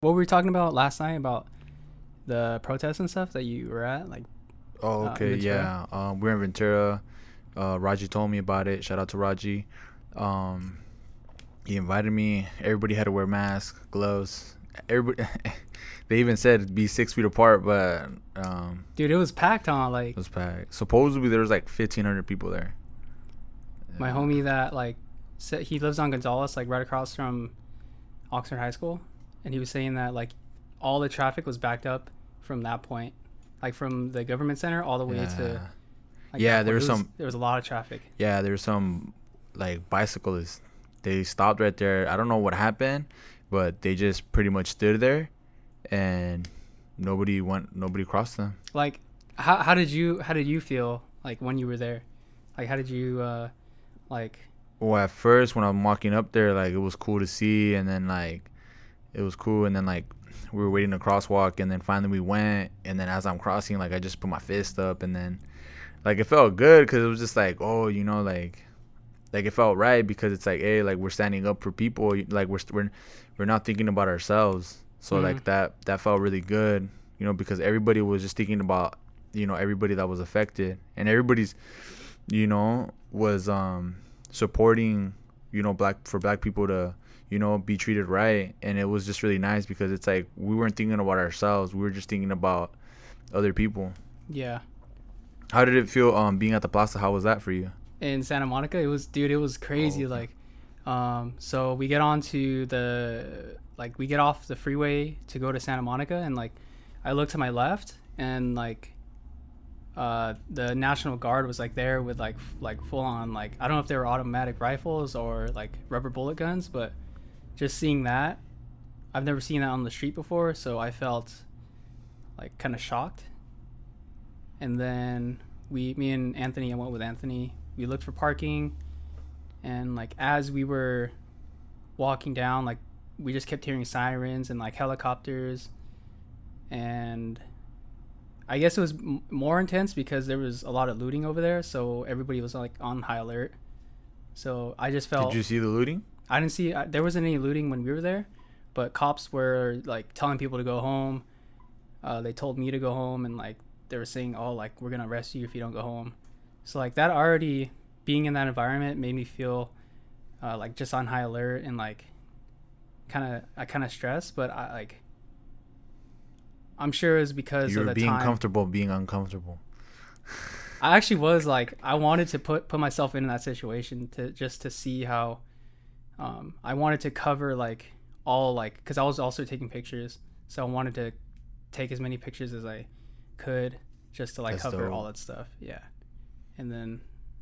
what were we talking about last night about the protests and stuff that you were at? Like, Oh, uh, okay, yeah. Um, we're in Ventura. Uh, Raji told me about it. Shout out to Raji. Um, he invited me. Everybody had to wear masks, gloves. Everybody. they even said be six feet apart, but um, dude, it was packed on. Like it was packed. Supposedly there was like fifteen hundred people there. my homie that like said he lives on Gonzales, like right across from Oxnard High School, and he was saying that like all the traffic was backed up from that point, like from the government center all the way to. Yeah. Like, Yeah, there was some- There was a lot of traffic. Yeah, there's some like bicyclists. They stopped right there. I don't know what happened, but they just pretty much stood there, and nobody went. Nobody crossed them. Like, how how did you how did you feel like when you were there? Like, how did you uh, like? Well, at first when I'm walking up there, like it was cool to see, and then like it was cool, and then like we were waiting to crosswalk, and then finally we went, and then as I'm crossing, like I just put my fist up, and then like it felt good because it was just like oh you know like like it felt right because it's like hey like we're standing up for people. Like we're we're we're not thinking about ourselves. So Mhm. like that that felt really good you know because everybody was just thinking about you know everybody that was affected. And everybody's you know was um supporting you know black for black people to you know be treated right. And it was just really nice because it's like we weren't thinking about ourselves. We were just thinking about other people. Yeah, how did it feel um being at the plaza? How was that for you? In Santa Monica, it was dude, it was crazy. Oh. Like, um, so we get onto the like we get off the freeway to go to Santa Monica, and like I look to my left, and like uh, the National Guard was like there with like f- like full on like I don't know if they were automatic rifles or like rubber bullet guns, but just seeing that, I've never seen that on the street before, so I felt like kind of shocked. And then we, me and Anthony, I went with Anthony. We looked for parking, and like as we were walking down, like we just kept hearing sirens and like helicopters, and I guess it was m- more intense because there was a lot of looting over there, so everybody was like on high alert. So I just felt did you see the looting I didn't see I, there wasn't any looting when we were there, but cops were like telling people to go home. Uh, they told me to go home, and like they were saying, "Oh, like we're gonna arrest you if you don't go home." So like that already being in that environment made me feel uh, like just on high alert and like kind of I kind of stressed, but I like I'm sure it's because you of the being time. comfortable being uncomfortable I actually was like I wanted to put put myself in that situation to just to see how um I wanted to cover like all like cuz I was also taking pictures so I wanted to take as many pictures as I could just to like That's cover dope. all that stuff yeah and then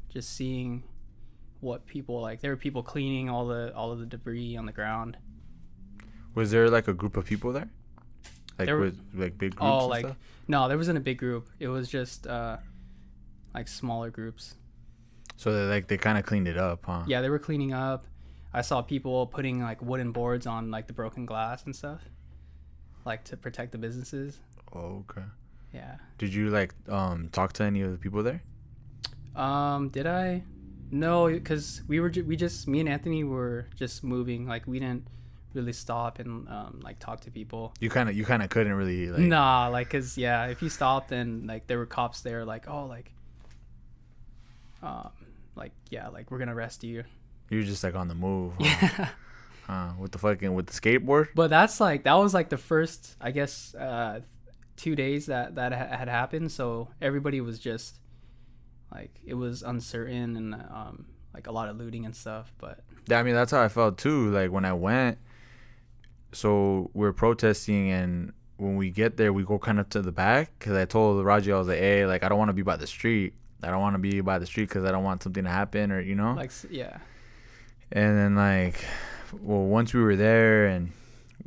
just seeing what people like there were people cleaning all the all of the debris on the ground was there like a group of people there like There were- with like big groups oh like stuff? no there wasn't a big group it was just uh like smaller groups so they like they kind of cleaned it up huh Yeah, they were cleaning up. I saw people putting like wooden boards on like the broken glass and stuff, like to protect the businesses. oh, okay Yeah. did you like um talk to any of the people there Um, did I? No, because we were ju- we just me and Anthony were just moving. Like we didn't really stop and um like talk to people. you kind of you kind of couldn't really like nah, like cause yeah, if you stopped and like there were cops there, like oh like, um, like yeah, like we're gonna arrest you. You were just like on the move huh? Yeah. Huh, with the fucking with the skateboard But that's like that was like the first, I guess, uh, two days that that ha- had happened. So everybody was just like it was uncertain and um, like a lot of looting and stuff. But Yeah, I mean that's how I felt too. Like when I went, so we're protesting, and when we get there, we go kind of to the back because I told Raji I was like, "Hey, like I don't want to be by the street. I don't want to be by the street because I don't want something to happen, or you know." like yeah, and then like, well, once we were there, and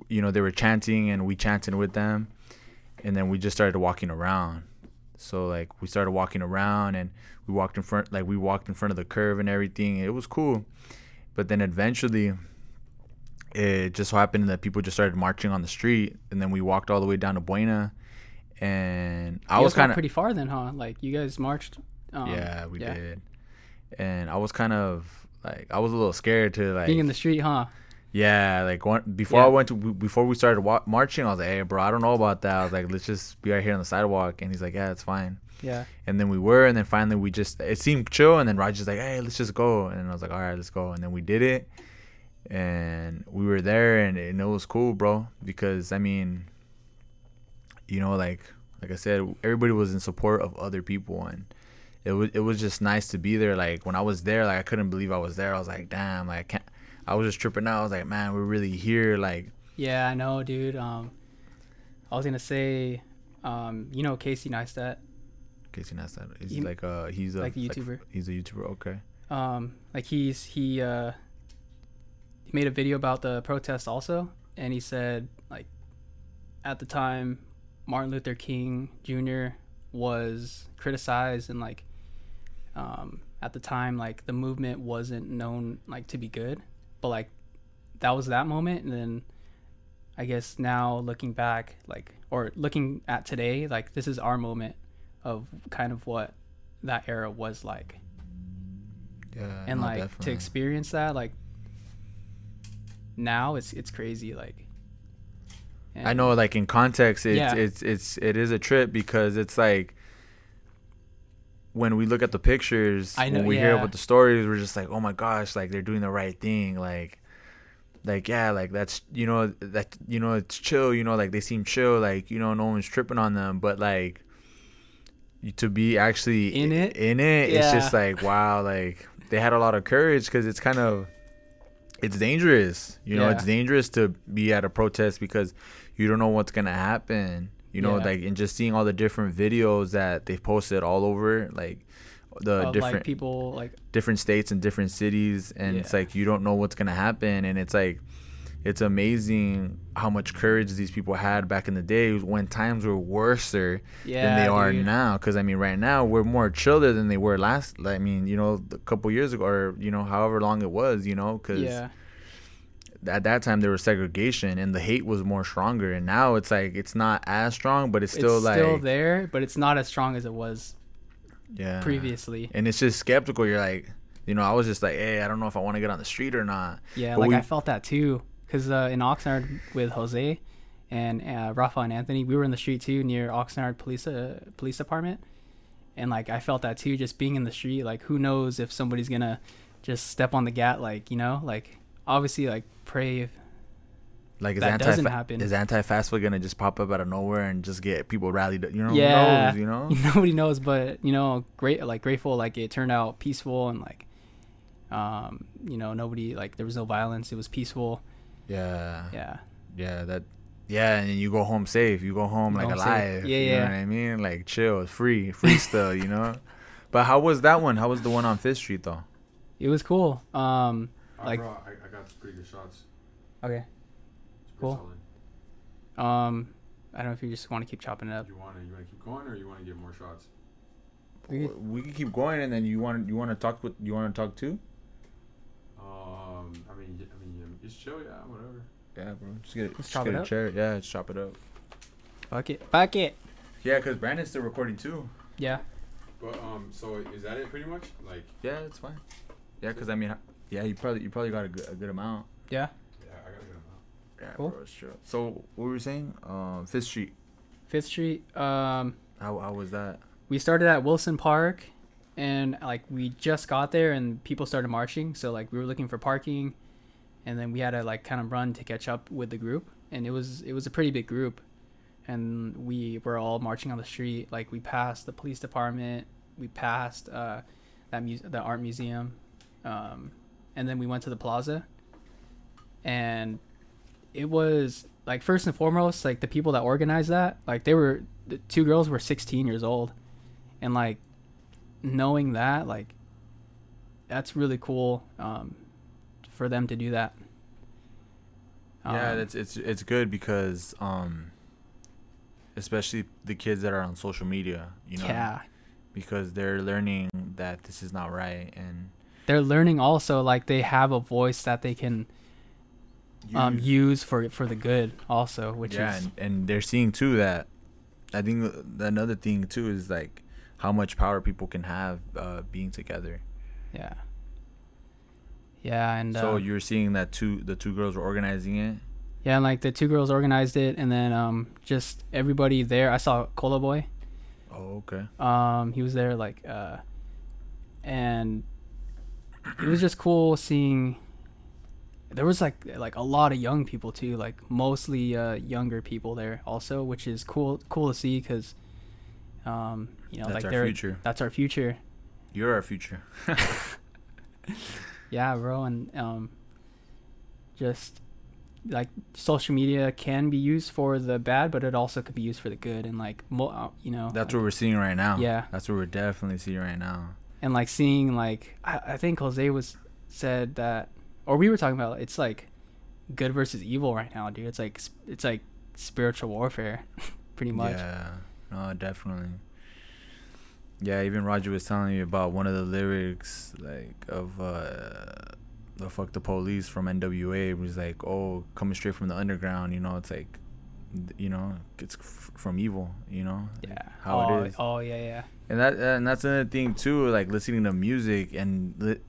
you know they were chanting, and we chanted with them, and then we just started walking around. So like we started walking around, and we walked in front, like we walked in front of the curve and everything. It was cool, but then eventually, it just so happened that people just started marching on the street, and then we walked all the way down to Buena, and I You was kind of pretty far then, huh? Like you guys marched. Um, yeah, we yeah. did, and I was kind of like I was a little scared to like Being in the street, huh? Yeah, like one before Yeah. I went to before we started wa- marching, I was like, "Hey, bro, I don't know about that." I was like, "Let's just be right here on the sidewalk," and he's like, "Yeah, it's fine." Yeah. And then we were, and then finally we just it seemed chill, and then Roger's like, "Hey, let's just go," and I was like, "All right, let's go," and then we did it, and we were there, and, and it was cool, bro, because I mean, you know, like like I said, everybody was in support of other people, and it was it was just nice to be there. Like when I was there, like I couldn't believe I was there. I was like, "Damn!" Like I can't. I was just tripping out. I was like, "Man, we're really here!" Like, Yeah, I know, dude. Um, I was gonna say, um, you know Casey Neistat. Casey Neistat, he's He- like uh he's a like a YouTuber. he's a YouTuber. Okay. um like he's he uh he made a video about the protest also and he said like at the time martin luther king jr was criticized and like um at the time like the movement wasn't known like to be good but like that was that moment and then i guess now looking back like or looking at today like this is our moment of kind of what that era was like Yeah. and no, like to experience that like now it's it's crazy like I know, like in context, it's Yeah. it's it's it is a trip because it's like when we look at the pictures, know, when we hear about the stories, we're just like, oh my gosh, like they're doing the right thing, like, like yeah, like that's you know that you know it's chill, you know, like they seem chill, like you know no one's tripping on them, but like to be actually In it? in it, it's just like wow, like they had a lot of courage because it's kind of it's dangerous. You know, Yeah. it's dangerous to be at a protest because you don't know what's gonna happen. You know, Yeah. like and just seeing all the different videos that they've posted all over, like the of, different like people like different states and different cities, and it's like you don't know what's gonna happen, and it's like it's amazing how much courage these people had back in the day when times were worse yeah than they are dude. now. Because I mean, right now we're more chiller than they were last. I mean, you know, a couple years ago, or you know, however long it was, you know, because yeah at that time there was segregation and the hate was more stronger. And now it's like it's not as strong, but it's still it's like still there but it's not as strong as it was yeah. previously And it's just skeptical. You're like, you know, I was just like, hey, I don't know if I want to get on the street or not. yeah But like we- i felt that too because uh, in oxnard with jose and uh, rafa and anthony we were in the street too near oxnard police uh, police department and like i felt that too just being in the street like who knows if somebody's gonna just step on the gat like you know like obviously like pray if Like is That anti doesn't happen. is anti fast food gonna just pop up out of nowhere and just get people rallied? You know, Yeah. who knows, you know. nobody knows but you know great like grateful like it turned out peaceful and like um you know nobody like there was no violence it was peaceful Yeah, yeah yeah, that, yeah, and then you go home safe. You go home You like go home safe. alive. Yeah, you yeah. know what I mean? Like chill, free, free still, you know. But how was that one? How was the one on Fifth Street though? it was cool um I Like- brought, I, I got some pretty good shots. okay It's pretty Cool. solid. um i don't know if you just want to keep chopping it up You want to you want to keep going or you want to get more shots? We could- We can keep going, and then you want you want to talk with you want to talk too? Um, I mean, I mean, um, it's chill, yeah, whatever. Yeah, bro. Just get it. Let's just chop get it a up. chair. Yeah, just chop it up. fuck it fuck it Yeah, cause Brandon's still recording too. yeah But um, so is that it pretty much? Like, Yeah, it's fine. Yeah, cause I mean, yeah, you probably you probably got a good, a good amount. yeah yeah, I got a good amount. Yeah, Cool. bro, it's true. So what were we saying? Um, Fifth Street. fifth street um How how was that? we started at wilson park and like we just got there and people started marching so like we were looking for parking and then we had to like kind of run to catch up with the group and it was it was a pretty big group and we were all marching on the street like we passed the police department we passed uh that muse- the art museum um and then we went to the plaza. And it was like first and foremost like the people that organized that like they were the two girls were 16 years old. And like knowing that like that's really cool um for them to do that. Yeah, Um, that's it's it's good because um, especially the kids that are on social media, you know, yeah. Because they're learning that this is not right and they're learning also like they have a voice that they can um use- use for for the good also which yeah, is and, and they're seeing too that I think another thing too is like how much power people can have uh, being together. yeah Yeah, and So uh, you were seeing that two the two girls were organizing it. yeah, and like the two girls organized it, and then um, just everybody there. I saw Cola Boy. Oh, okay. Um, he was there like, uh, and it was just cool seeing. There was like like a lot of young people too, like mostly uh, younger people there also, which is cool cool to see because, um, you know, That's like our they're future. that's our future. You're our future. Yeah, bro, and um, just like social media can be used for the bad, but it also could be used for the good, and like mo- uh, you know, That's like, what we're seeing right now. Yeah. That's what we're definitely seeing right now. And like seeing like I, I think Jose was said that, or we were talking about it's like good versus evil right now, dude. It's like it's like spiritual warfare, pretty much. Yeah. No, definitely. Yeah, even Roger was telling me about one of the lyrics like of uh the fuck the police from NWA was like, "Oh, coming straight from the underground, you know, it's like you know, it's f- from evil, you know? Yeah. How oh, it is. Oh yeah, yeah. And that and that's another thing too, like listening to music and li-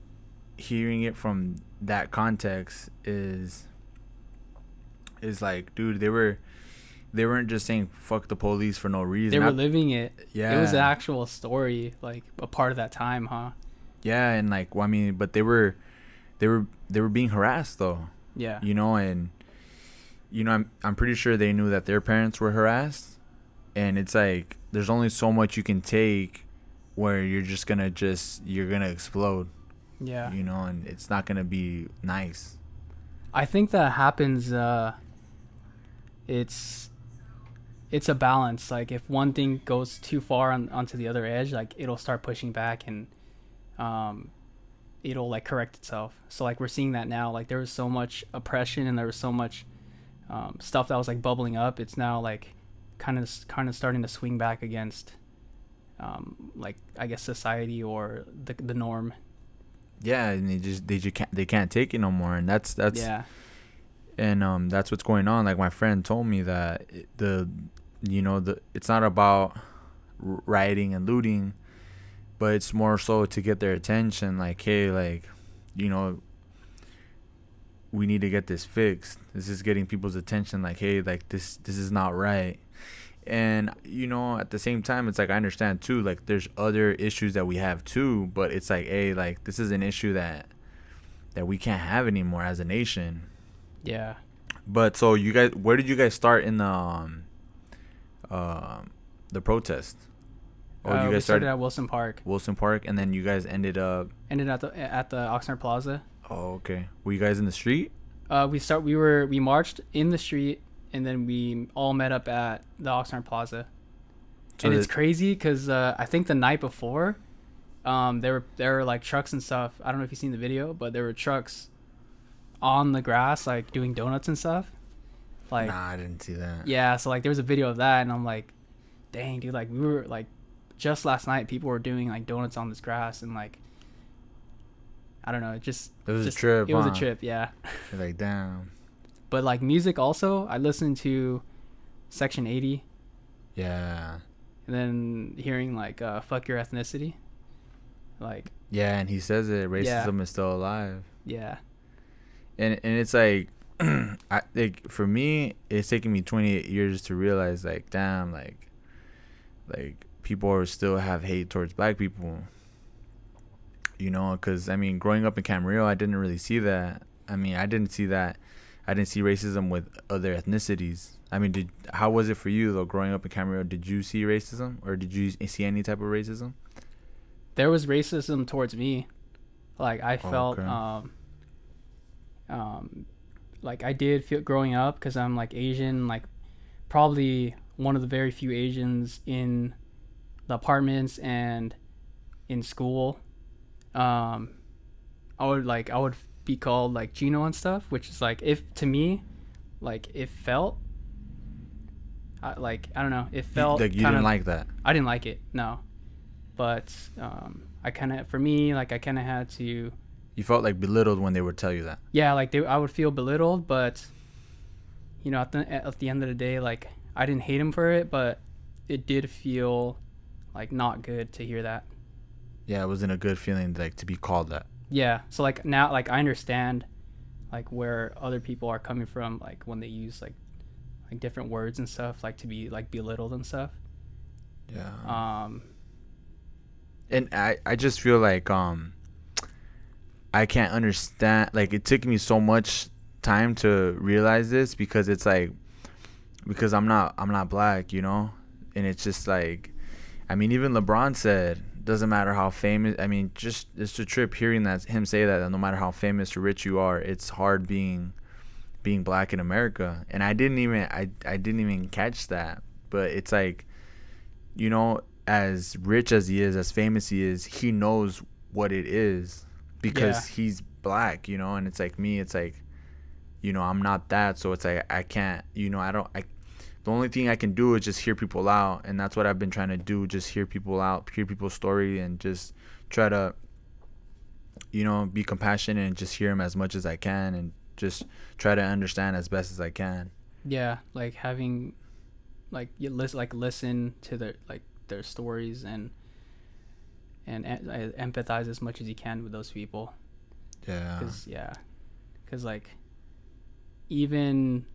hearing it from that context is is like, dude, they were they weren't just saying fuck the police for no reason. They were I- living it. yeah, It was an actual story, like a part of that time, huh? yeah, and like, well, I mean, but they were they were they were being harassed though, Yeah. you know, and you know, I'm I'm pretty sure they knew that their parents were harassed, and it's like there's only so much you can take where you're just gonna just you're gonna explode. Yeah. you know, and it's not gonna be nice. I think that happens. Uh, it's it's a balance. Like if one thing goes too far on, onto the other edge, like it'll start pushing back and um, it'll like correct itself. So like we're seeing that now. Like there was so much oppression and there was so much um, stuff that was like bubbling up. It's now like kind of kind of starting to swing back against um, like I guess society or the the norm. Yeah, and they just they just can't they can't take it no more, and that's that's yeah. and um that's what's going on. Like my friend told me that the you know the it's not about rioting and looting, but it's more so to get their attention. Like hey, like you know we need to get this fixed. This is getting people's attention. Like hey, like this this is not right. And you know, at the same time, it's like I understand too. Like there's other issues that we have too, but it's like, hey, like this is an issue that that we can't have anymore as a nation. Yeah. But so you guys, where did you guys start in the um, um the protest? Oh, Uh, you guys started started at Wilson Park. Wilson Park, and then you guys ended up. Ended at the at the Oxnard Plaza. Oh, okay. Were you guys in the street? Uh, we start. We were we marched in the street, and then we all met up at the Oxnard Plaza. So and it's crazy because uh, I think the night before, um, there were there were like trucks and stuff. I don't know if you've seen the video, but there were trucks on the grass like doing donuts and stuff. Like nah, I didn't see that. yeah, so like there was a video of that, and I'm like, dang, dude, like we were like just last night, people were doing like donuts on this grass, and like I don't know, it just It was a trip, It was a trip, yeah. You're like, damn. But like music also, I listen to Section 80 Yeah. and then hearing like uh, fuck your ethnicity. Like, Yeah, and he says it. Racism is still alive. yeah. and and it's like I like for me it's taken me 28 years to realize like damn like like people are still have hate towards black people you know because i mean growing up in camarillo i didn't really see that i mean i didn't see that i didn't see racism with other ethnicities i mean did how was it for you though growing up in Camarillo? did you see racism or did you see any type of racism There was racism towards me. Like I felt Okay. um um like I did feel growing up cuz I'm like Asian, like probably one of the very few Asians in the apartments and in school. Um I would like I would be called like Chino and stuff, which is like if to me like it felt I, like I don't know, it You- felt like you kind didn't of- like that I didn't like it, no. But um, I kind of, for me, like I kind of had to, you felt like belittled when they would tell you that yeah, like they, I would feel belittled, but you know, at the at the end of the day, like I didn't hate him for it, but it did feel like not good to hear that. yeah it wasn't a good feeling like to be called that Yeah. So like now, like I understand, like where other people are coming from, like when they use like, like different words and stuff, like to be like belittled and stuff. Yeah. Um. and I, I just feel like um I can't understand like it took me so much time to realize this because it's like because I'm not I'm not black, you know? And it's just like I mean even LeBron said doesn't matter how famous I mean just it's a trip hearing that him say that, that no matter how famous or rich you are, it's hard being being black in America. And I didn't even I I didn't even catch that. But it's like you know, as rich as he is, as famous he is, he knows what it is because Yeah. he's black, you know, and it's like me, it's like, you know, I'm not that, so it's like I can't, you know, I don't, I, the only thing I can do is just hear people out, and that's what I've been trying to do, just hear people out, hear people's story, and just try to, you know, be compassionate and just hear them as much as I can, and just try to understand as best as I can. Yeah. Like having, like you listen, like listen to their like their stories and and em- empathize as much as you can with those people. Yeah. Cause yeah, cause like even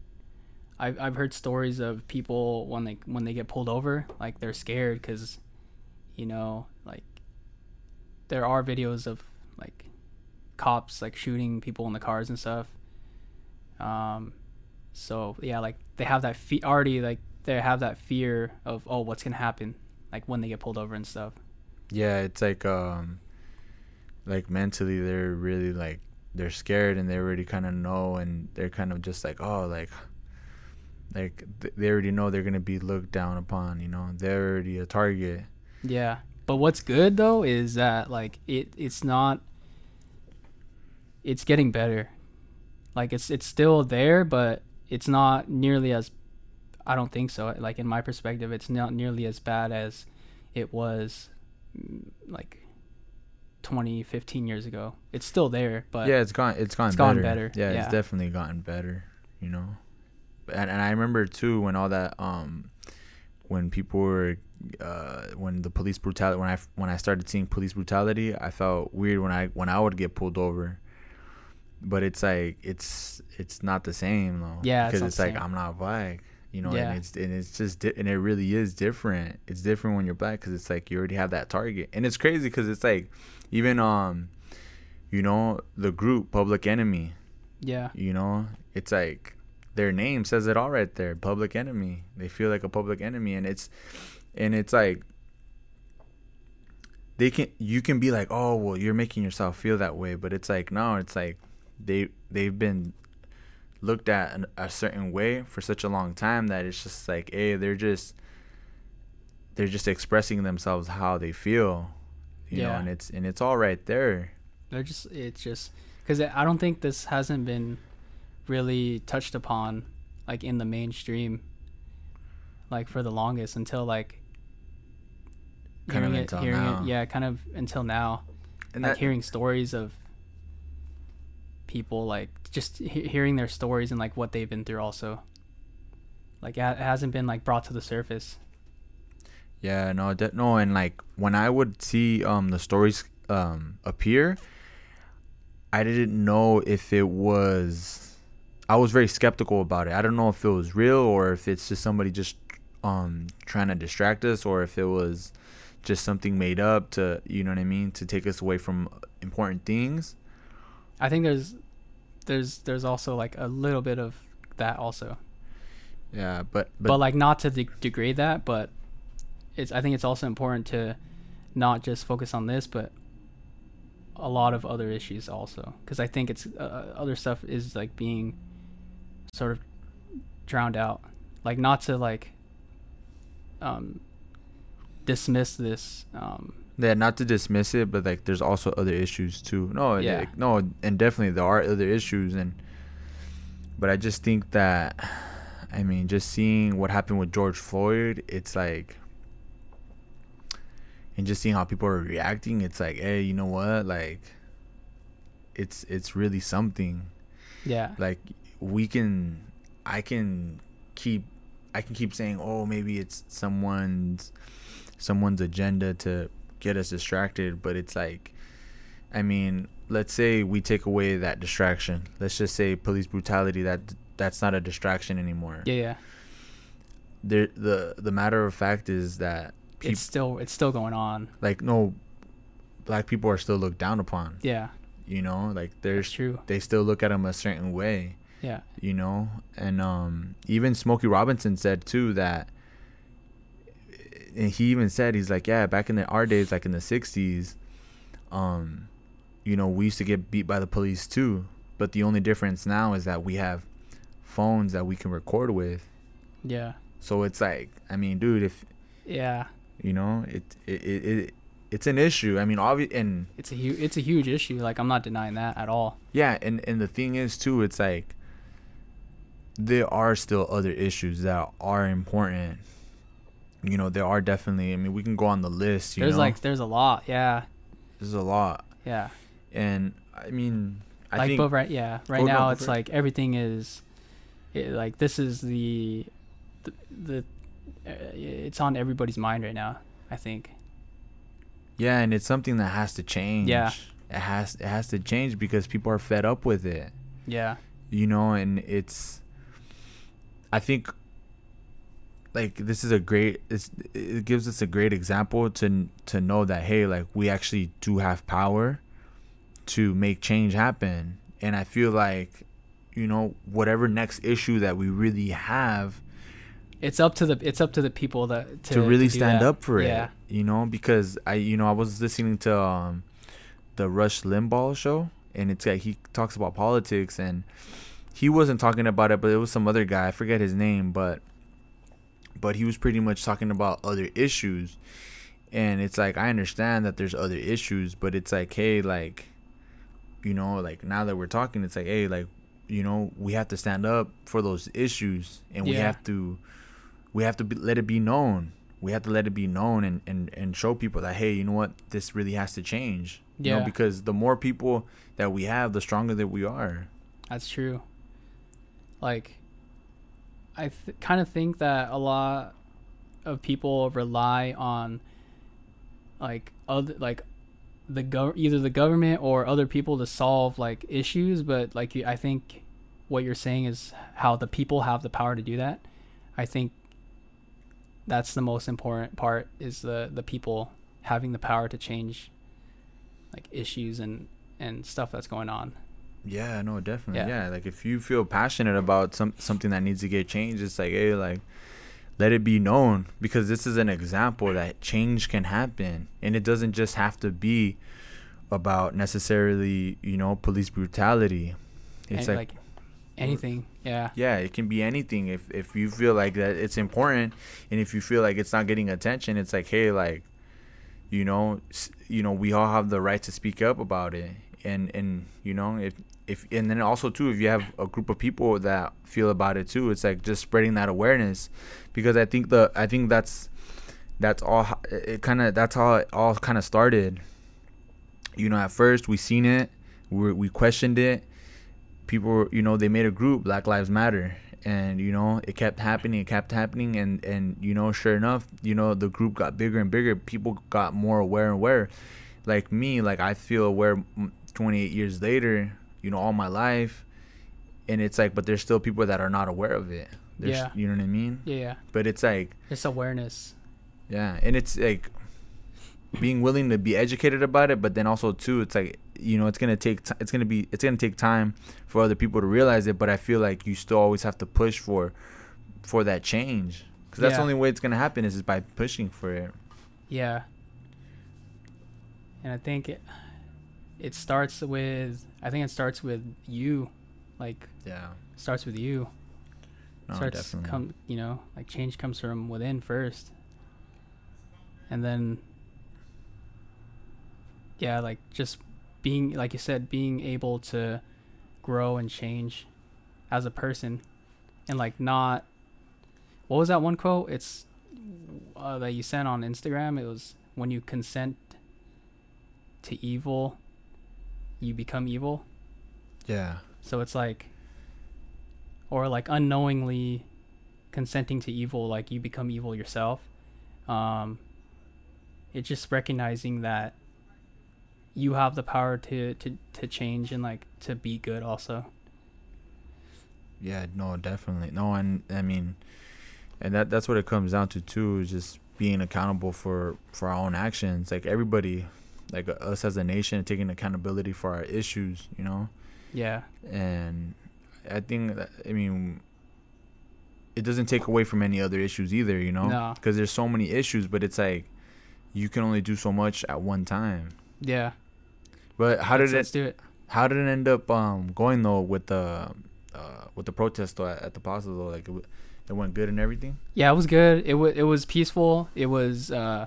I've I've heard stories of people when they when they get pulled over, like they're scared because you know like there are videos of like cops like shooting people in the cars and stuff. Um, so yeah, like they have that fe- already like they have that fear of oh what's gonna happen like when they get pulled over and stuff. yeah it's like um like mentally they're really like they're scared and they already kind of know and they're kind of just like oh like like th- they already know they're gonna be looked down upon you know they're already a target Yeah. But what's good though is that like it it's not it's getting better. Like it's it's still there, but it's not nearly as I don't think so. Like in my perspective, it's not nearly as bad as it was mm, like 20, 15 years ago. It's still there, but yeah it's gone it's gone it's better. gone better, yeah, yeah. it's definitely gotten better you know and, and i remember too when all that um when people were uh when the police brutality when i when i started seeing police brutality i felt weird when i when i would get pulled over. But it's like it's it's not the same though. Yeah, because not it's, like i'm not black you know Yeah. and it's and it's just di- and it really is different. It's different when you're black because it's like you already have that target. And it's crazy because it's like even um you know the group public enemy. Yeah. you know it's like their name says it all right there public enemy. They feel like a public enemy and it's and it's like they can you can be like oh well you're making yourself feel that way but it's like no it's like they they've been looked at a certain way for such a long time that it's just like hey they're just they're just expressing themselves how they feel you know and it's and it's all right there. They're just it's just because I don't think this hasn't been really touched upon like in the mainstream like for the longest until like Kind of hearing it, hearing now. it, yeah, kind of until now. and like that, hearing stories of people, like just he- hearing their stories and like what they've been through. Also, like it it hasn't been like brought to the surface. Yeah, no, de- no, and like when I would see um the stories um appear, I didn't know if it was. I was very skeptical about it. I don't know if it was real or if it's just somebody just um trying to distract us or if it was just something made up to you know what I mean to take us away from important things. I think there's there's there's also like a little bit of that also. Yeah, but but, but, like not to de- degrade that but it's i think it's also important to not just focus on this but a lot of other issues also because i think it's uh, other stuff is like being sort of drowned out like not to like um dismiss this um yeah, not to dismiss it, but like there's also other issues too. No, Yeah. yeah, no, and definitely there are other issues, and but I just think that, I mean, just seeing what happened with George Floyd, it's like, and just seeing how people are reacting, it's like, hey, you know what, like, it's it's really something. yeah Like we can, I can keep, I can keep saying, oh, maybe it's someone's someone's agenda to get us distracted but it's like I mean, let's say we take away that distraction. Let's just say police brutality. That that's not a distraction anymore. Yeah, yeah. There, the the matter of fact is that peop- It's still it's still going on. like no, black people are still looked down upon. Yeah, You know, like that's there's true. they still look at them a certain way. Yeah, you know and um even smokey robinson said too that and he even said he's like yeah back in the our days like in the 60s um you know we used to get beat by the police too but the only difference now is that we have phones that we can record with yeah, so it's like i mean dude if yeah. you know it it it, it it's an issue i mean obvi- and It's a huge it's a huge issue. Like I'm not denying that at all. Yeah, and and the thing is too, it's like there are still other issues that are important. You know, there are definitely. I mean, we can go on the list. You There's know, like there's a lot. Yeah, there's a lot, yeah. and I mean, I like think but right yeah right go- now go it's like everything is it, like this is the the, the uh, it's on everybody's mind right now i think yeah, and it's something that has to change. Yeah. it has it has to change because people are fed up with it. yeah you know and it's i think like this is a great it's, it gives us a great example to to know that hey like we actually do have power to make change happen and i feel like you know whatever next issue that we really have it's up to the it's up to the people that to, to, really do stand that. up for yeah it you know because i you know i was listening to um the rush limbaugh show and it's like he talks about politics and he wasn't talking about it but it was some other guy i forget his name but but he was pretty much talking about other issues. And it's like i understand that there's other issues but it's like hey like you know like now that we're talking it's like hey like you know we have to stand up for those issues and we have to we have to be, let it be known. We have to let it be known and, and and show people that hey you know what? This really has to change. You know Yeah. because the more people that we have the stronger that we are. That's true like i th- kind of think that a lot of people rely on like other like the gov- either the government or other people to solve like issues but like i think what you're saying is how the people have the power to do that. I think that's the most important part is the the people having the power to change like issues and and stuff that's going on Yeah, no, definitely. Yeah. Yeah. like if you feel passionate about some something that needs to get changed, it's like, hey, like let it be known because this is an example that change can happen and it doesn't just have to be about necessarily, you know, police brutality. It's And, like, anything yeah yeah, it can be anything if if you feel like that it's important and if you feel like it's not getting attention, it's like, hey, like you know, you know, we all have the right to speak up about it. And and you know, if if and then also too if you have a group of people that feel about it too, it's like just spreading that awareness because I think the I think that's that's all it kind of that's how it all kind of started. You know, at first we seen it, we we questioned it. People, you know, they made a group, Black Lives Matter, and you know, it kept happening, it kept happening, and and you know, sure enough, you know, the group got bigger and bigger. People got more aware and aware. Like me, like I feel aware. Mm, 28 years later, you know, all my life, and it's like, but there's still people that are not aware of it. There's, Yeah. you know what I mean? yeah yeah But it's like, it's awareness yeah, and it's like being willing to be educated about it, but then also too, it's like you know, it's gonna take t- it's gonna be it's gonna take time for other people to realize it. But I feel like you still always have to push for for that change because that's the only way it's gonna happen is, is by pushing for it. Yeah. And I think it it starts with I think it starts with you. Like Yeah, starts with you. no, starts definitely. come you know, like change comes from within first. And then yeah, like just being like you said, being able to grow and change as a person and like not what was that one quote? It's uh, that you sent on Instagram. It was when you consent to evil, you become evil. yeah, So it's like, or like unknowingly consenting to evil, like you become evil yourself. Um, it's just recognizing that you have the power to to to change and like to be good also. Yeah, no, definitely. No, and I mean, and that that's what it comes down to too, is just being accountable for for our own actions. Like everybody, like us as a nation, taking accountability for our issues. You know, Yeah. and I think that, I mean, it doesn't take away from any other issues either. You know, No. because there's so many issues, but it's like you can only do so much at one time. Yeah. But how let's, did it? let's do it. How did it end up um going though with the uh with the protest though at, at the plaza though? Like it, w- it went good and everything. Yeah, it was good. It was it was peaceful. It was uh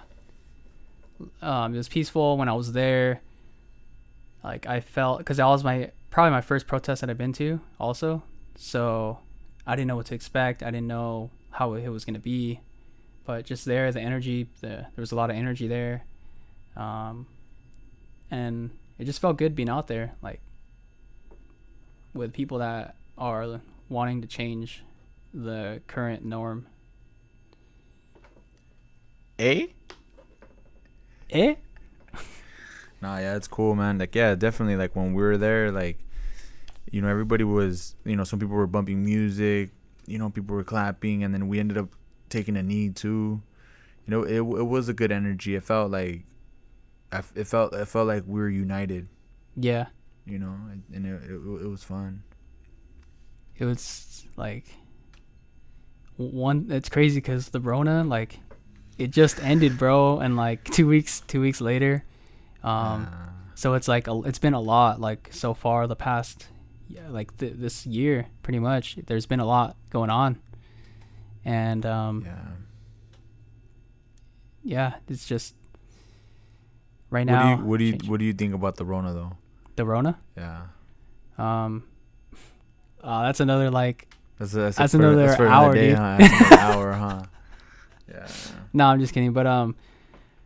um it was peaceful when I was there. Like I felt cuz that was my probably my first protest that I've been to also. So I didn't know what to expect. I didn't know how it was to be. But just there the energy, the there was a lot of energy there. Um and it just felt good being out there like with people that are wanting to change the current norm. Eh? Eh? Nah, yeah, it's cool, man. Like, yeah, definitely. Like when we were there, like, you know, everybody was, you know, some people were bumping music, you know, people were clapping, and then we ended up taking a knee too. You know, it it was a good energy. It felt like, I it felt it felt like we were united. Yeah. You know, and- and it it, it was fun. It was like one. It's crazy because the Rona, like, it just ended, bro, and like two weeks, two weeks later, um, Ah. so it's like a, it's been a lot, like so far the past, yeah, like th- this year, pretty much. There's been a lot going on, and um, yeah. yeah, it's just right What do now. you what do you change- what do you think about the Rona though? the Rona? Yeah. Um, uh, that's another like That's, that's, That's for, another that's for hour, another day, dude. huh? That's another hour, huh? Yeah. No, I'm just kidding. But um,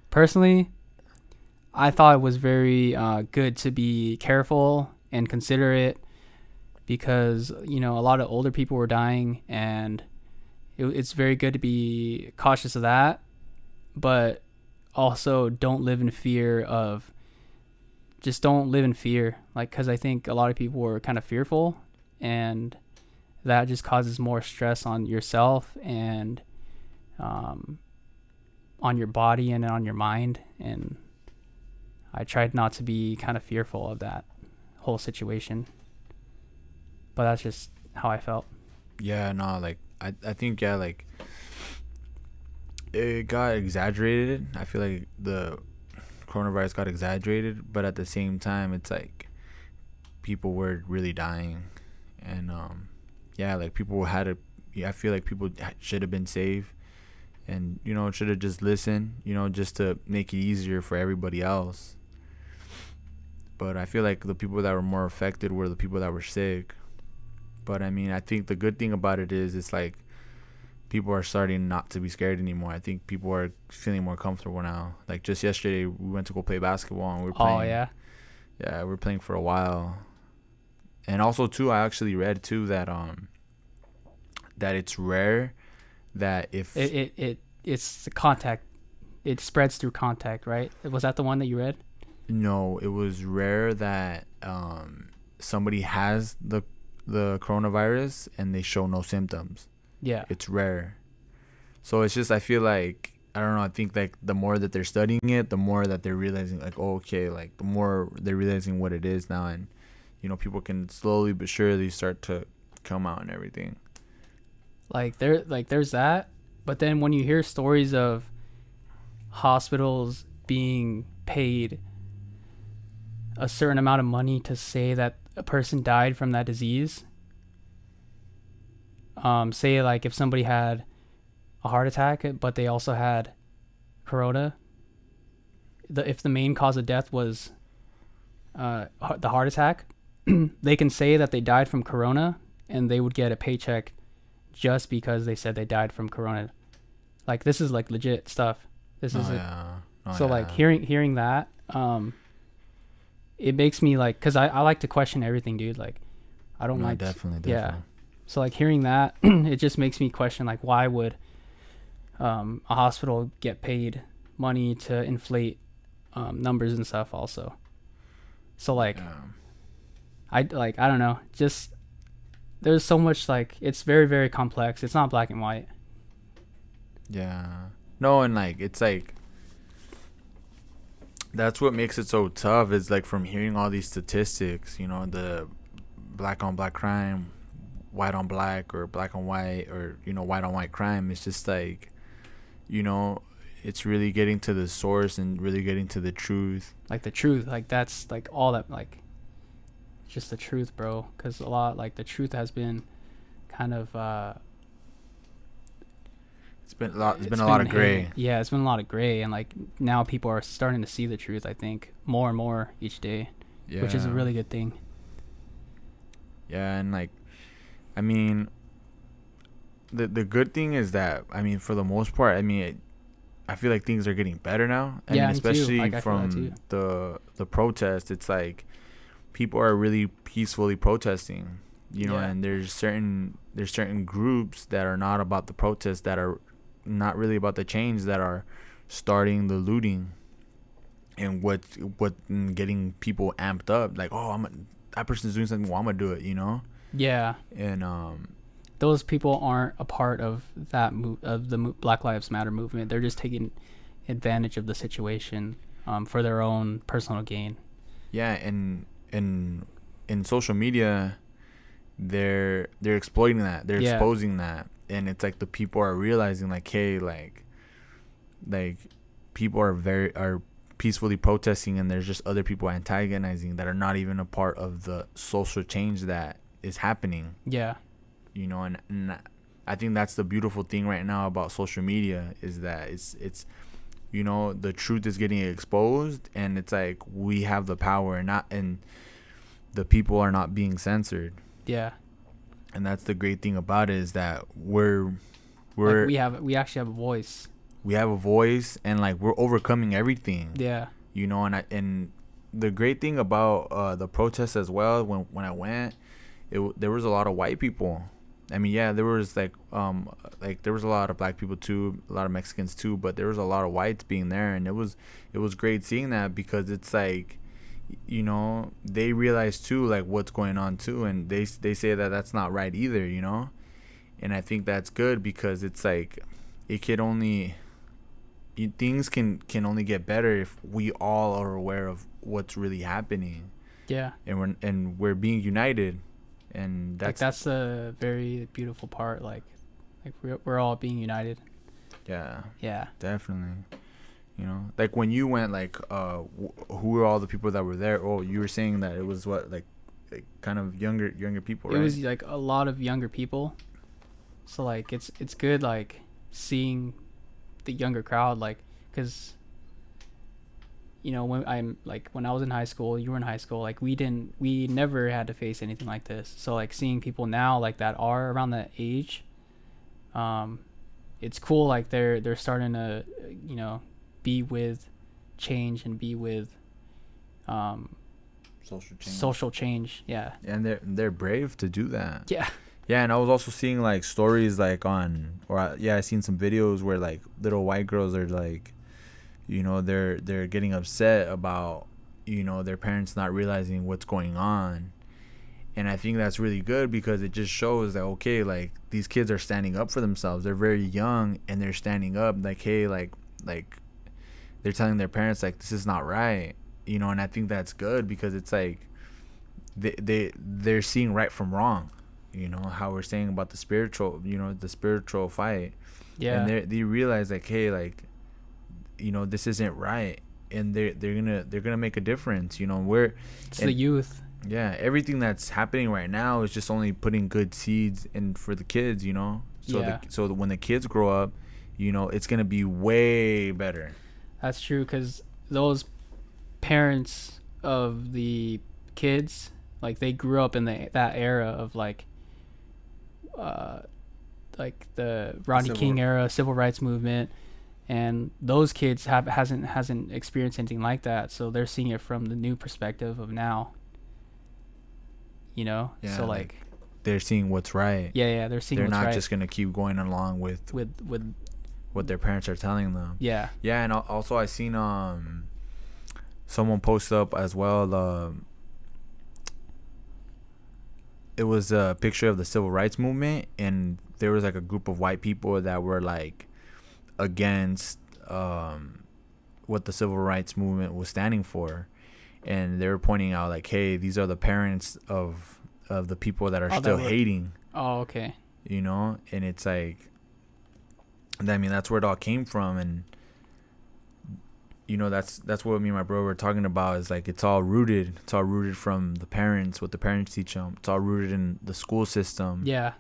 personally, I thought it was very uh, good to be careful and considerate because you know a lot of older people were dying, and it, it's very good to be cautious of that. But also, don't live in fear of. Just don't live in fear, like because I think a lot of people were kind of fearful, and that just causes more stress on yourself and um, on your body and on your mind. And I tried not to be kind of fearful of that whole situation. But that's just how I felt. Yeah, no, like I, I think yeah, like it got exaggerated. I feel like the coronavirus got exaggerated, but at the same time, it's like people were really dying, and um, yeah, like people had to. Yeah, I feel like people should have been saved, and you know should have just listened. You know, just to make it easier for everybody else. But I feel like the people that were more affected were the people that were sick. But I mean, I think the good thing about it is it's like people are starting not to be scared anymore. I think people are feeling more comfortable now. Like just yesterday, we went to go play basketball and we were playing. Oh yeah, yeah, we were playing for a while. And also too, I actually read too that um that it's rare that if it it, it it's the contact. It spreads through contact, right? Was that the one that you read? no, it was rare that um somebody has the the coronavirus and they show no symptoms. Yeah, it's rare. So it's just I feel like I don't know. I think like the more that they're studying it, the more that they're realizing like oh, okay, like the more they're realizing what it is now, and you know people can slowly but surely start to come out and everything. Like there like there's that, but then when you hear stories of hospitals being paid a certain amount of money to say that a person died from that disease um say like if somebody had a heart attack but they also had corona the if the main cause of death was uh the heart attack they can say that they died from corona and they would get a paycheck just because they said they died from corona. Like this is like legit stuff. This is Oh, yeah. Oh, so like hearing hearing that um it makes me like because I, I like to question everything dude. Like i don't No, like definitely, yeah. definitely. so like hearing that it just makes me question like why would um a hospital get paid money to inflate um numbers and stuff also? So like Um, I like I don't know, just there's so much like it's very very complex. It's not black and white. Yeah. No, and like it's like that's what makes it so tough is like from hearing all these statistics, you know, the black on black crime, white on black or black on white or you know, white on white crime. It's just like you know, it's really getting to the source and really getting to the truth. Like the truth, like that's like all that like just the truth, bro, cuz a lot like the truth has been kind of uh It's been a lot it's been a lot of gray. Yeah, it's been a lot of gray and like now people are starting to see the truth, I think, more and more each day, Yeah. which is a really good thing. Yeah, and like, I mean, the the good thing is that I mean, for the most part, I mean, it, I feel like things are getting better now. I Yeah, mean, me too. especially Like, I feel that from the the protest. It's like people are really peacefully protesting, you know, Yeah. and there's certain there's certain groups that are not about the protest that are not really about the change that are starting the looting and what what mm, getting people amped up like oh I'm a, that person's doing something well I'm gonna do it you know Yeah. and um those people aren't a part of that mo- of the mo- Black Lives Matter movement. They're just taking advantage of the situation um, for their own personal gain. yeah and and in social media they're they're exploiting that. They're Yeah. exposing that. And it's like the people are realizing like hey like like people are very are peacefully protesting and there's just other people antagonizing that are not even a part of the social change that is happening. Yeah, you know and, and i think that's the beautiful thing right now about social media is that it's it's you know the truth is getting exposed and it's like we have the power and not and the people are not being censored yeah. and that's the great thing about it is that we're we're we have we actually have a voice. we have a voice and like we're overcoming everything Yeah, you know and I, and the great thing about uh the protests as well when when I went it there was a lot of white people I mean yeah there was like um like there was a lot of black people too a lot of Mexicans too but there was a lot of whites being there and it was it was great seeing that because it's like you know they realize too like what's going on too and they they say that that's not right either you know? And I think that's good because it's like it could only you, things can can only get better if we all are aware of what's really happening. Yeah. and we're and we're being united and like that's, that's the very beautiful part. Like, like we're we're all being united. yeah Yeah. definitely you know like when you went like uh wh- who were all the people that were there oh you were saying that it was what like, like kind of younger younger people right It was like a lot of younger people. So like it's it's good like seeing the younger crowd like cuz you know when I'm like when I was in high school, you were in high school, like we didn't we never had to face anything like this. So like seeing people now like that are around that age um it's cool like they're they're starting to you know be with change and be with um social change social change. Yeah. and they're they're brave to do that Yeah. Yeah, and I was also seeing like stories like on or yeah, I seen some videos where like little white girls are like you know, they're they're getting upset about you know, their parents not realizing what's going on. And I think that's really good because it just shows that okay, like these kids are standing up for themselves. They're very young and they're standing up like hey, like like they're telling their parents like this is not right. You know, and I think that's good because it's like they they they're seeing right from wrong you know how we're saying about the spiritual you know the spiritual fight Yeah. and they they realize like hey like you know this isn't right and they're they're gonna they're gonna make a difference you know we're it's the youth. yeah everything that's happening right now is just only putting good seeds in for the kids you know so Yeah. the, so that when the kids grow up you know it's gonna be way better That's true because those parents of the kids, like they grew up in the that era of like, uh, like the Rodney Civil- King era, civil rights movement, and those kids have hasn't hasn't experienced anything like that, so they're seeing it from the new perspective of now. You know, Yeah, so like, like, they're seeing what's right. Yeah, yeah, they're seeing they're not right. just gonna keep going along with with with what their parents are telling them. Yeah, Yeah, and also I seen um someone post up as well. Um, it was a picture of the civil rights movement, and there was like a group of white people that were like against um, what the civil rights movement was standing for, and they were pointing out like, hey, these are the parents of of the people that are Oh, still were- hating, Oh, okay. you know, and it's like, I mean, that's where it all came from, and you know that's that's what me and my bro were talking about is like it's all rooted it's all rooted from the parents what the parents teach them it's all rooted in the school system. Yeah.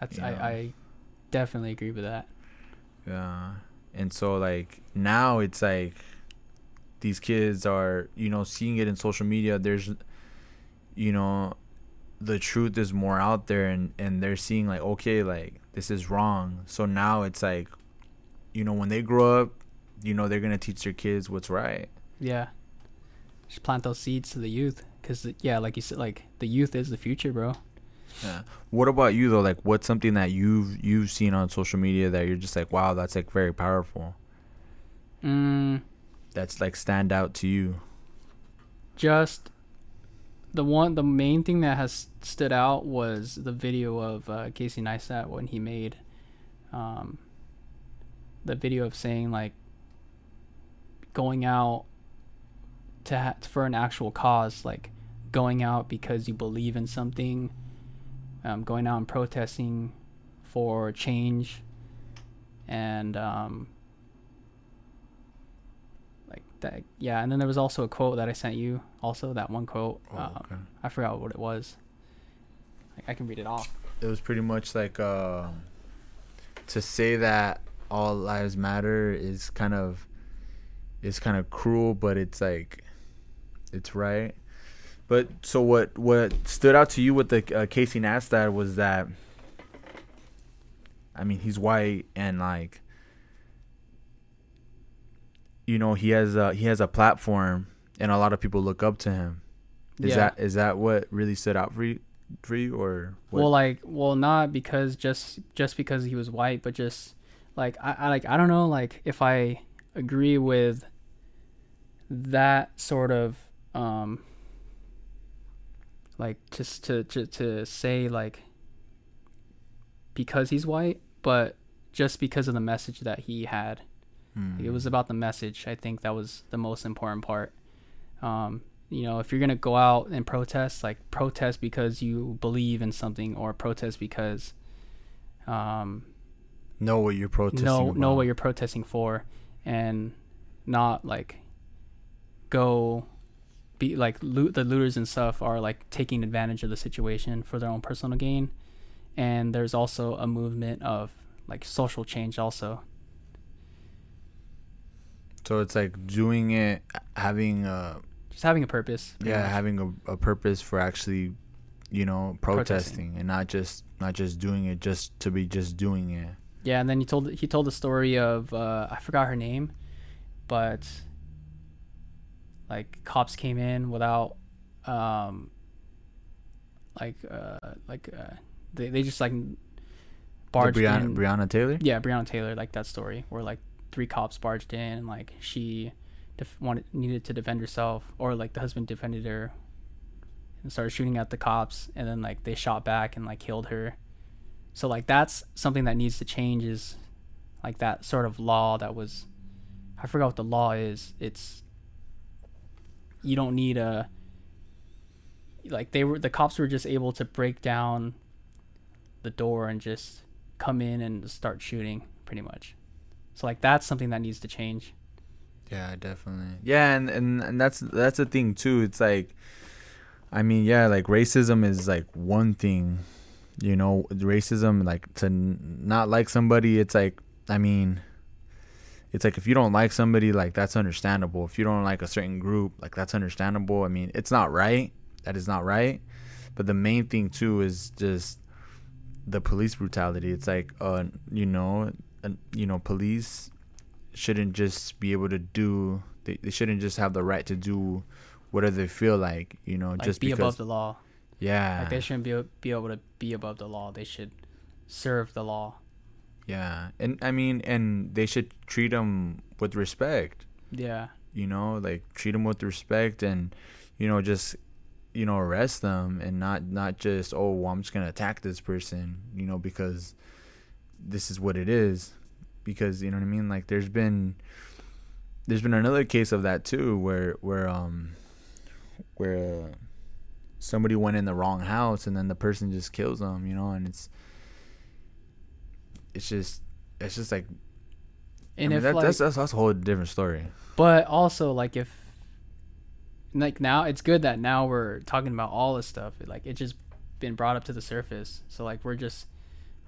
That's I, I definitely agree with that. Yeah and so like now it's like these kids are you know seeing it in social media there's you know the truth is more out there and and they're seeing like okay like this is wrong so now it's like you know when they grow up you know they're gonna teach their kids what's right Yeah. Just plant those seeds to the youth, cause yeah, like you said, like the youth is the future, bro. Yeah. What about you though? Like, what's something that you've you've seen on social media that you're just like, wow, that's like very powerful. Mm, That's like stand out to you. just the one, the main thing that has stood out was the video of uh, Casey Neistat when he made, um, the video of saying like going out to ha- for an actual cause, like going out because you believe in something, um, going out and protesting for change, and um, like that. Yeah, and then there was also a quote that I sent you. Also, that one quote. Oh, um, okay. I forgot what it was. I, I can read it off. It was pretty much like uh, to say that all lives matter is kind of is kind of cruel, but it's like it's right. But so what what stood out to you with the uh, Casey Neistat was that I mean he's white and like you know he has a he has a platform and a lot of people look up to him. Is Yeah. that is that what really stood out for you for you or what? Well, like, well, not because just just because he was white, but just like I, I like I don't know, like if I agree with that sort of um like just to to to say like because he's white, but just because of the message that he had. Hmm. It was about the message. I think that was the most important part. Um, you know, if you're gonna go out and protest, like protest because you believe in something, or protest because um, know what you're protesting. know know what you're protesting for, and not like go be like loot the looters and stuff are like taking advantage of the situation for their own personal gain, and there's also a movement of like social change also. So it's like doing it, having a Just having a purpose. yeah, much. having a, a purpose for actually, you know, protesting, Protesting. and not just not just doing it just to be just doing it. Yeah, and then he told he told the story of uh, I forgot her name, but like cops came in without um like uh like uh they they just like The barged Breonna, in. Breonna Taylor. Yeah, Breonna Taylor, like that story where like three cops barged in and like she def- wanted needed to defend herself, or like the husband defended her and started shooting at the cops, and then like they shot back and like killed her. So like that's something that needs to change is like that sort of law that was I forgot what the law is. It's you don't need a like they were the cops were just able to break down the door and just come in and start shooting pretty much. So like that's something that needs to change. Yeah, definitely. Yeah, and, and and that's that's the thing too. It's like, I mean, yeah, like racism is like one thing, you know, racism like to n- not like somebody. It's like, I mean, it's like if you don't like somebody, like that's understandable. If you don't like a certain group, like that's understandable. I mean, it's not right. That is not right. But the main thing too is just the police brutality. It's like, uh, you know, uh, you know, police shouldn't just be able to do they, they shouldn't just have the right to do whatever they feel like you know Like just be because above the law. yeah Like they shouldn't be be able to be above the law. They should serve the law. Yeah and i mean and they should treat them with respect. Yeah. you know like treat them with respect and you know just you know arrest them and not not just oh well, i'm just gonna attack this person you know because this is what it is. Because you know what i mean? Like there's been there's been another case of that too where where um where somebody went in the wrong house and then the person just kills them you know and it's it's just it's just like And I mean, if that, like, that's, that's that's a whole different story. But also like if like now it's good that now we're talking about all this stuff. Like it's just been brought up to the surface. So like we're just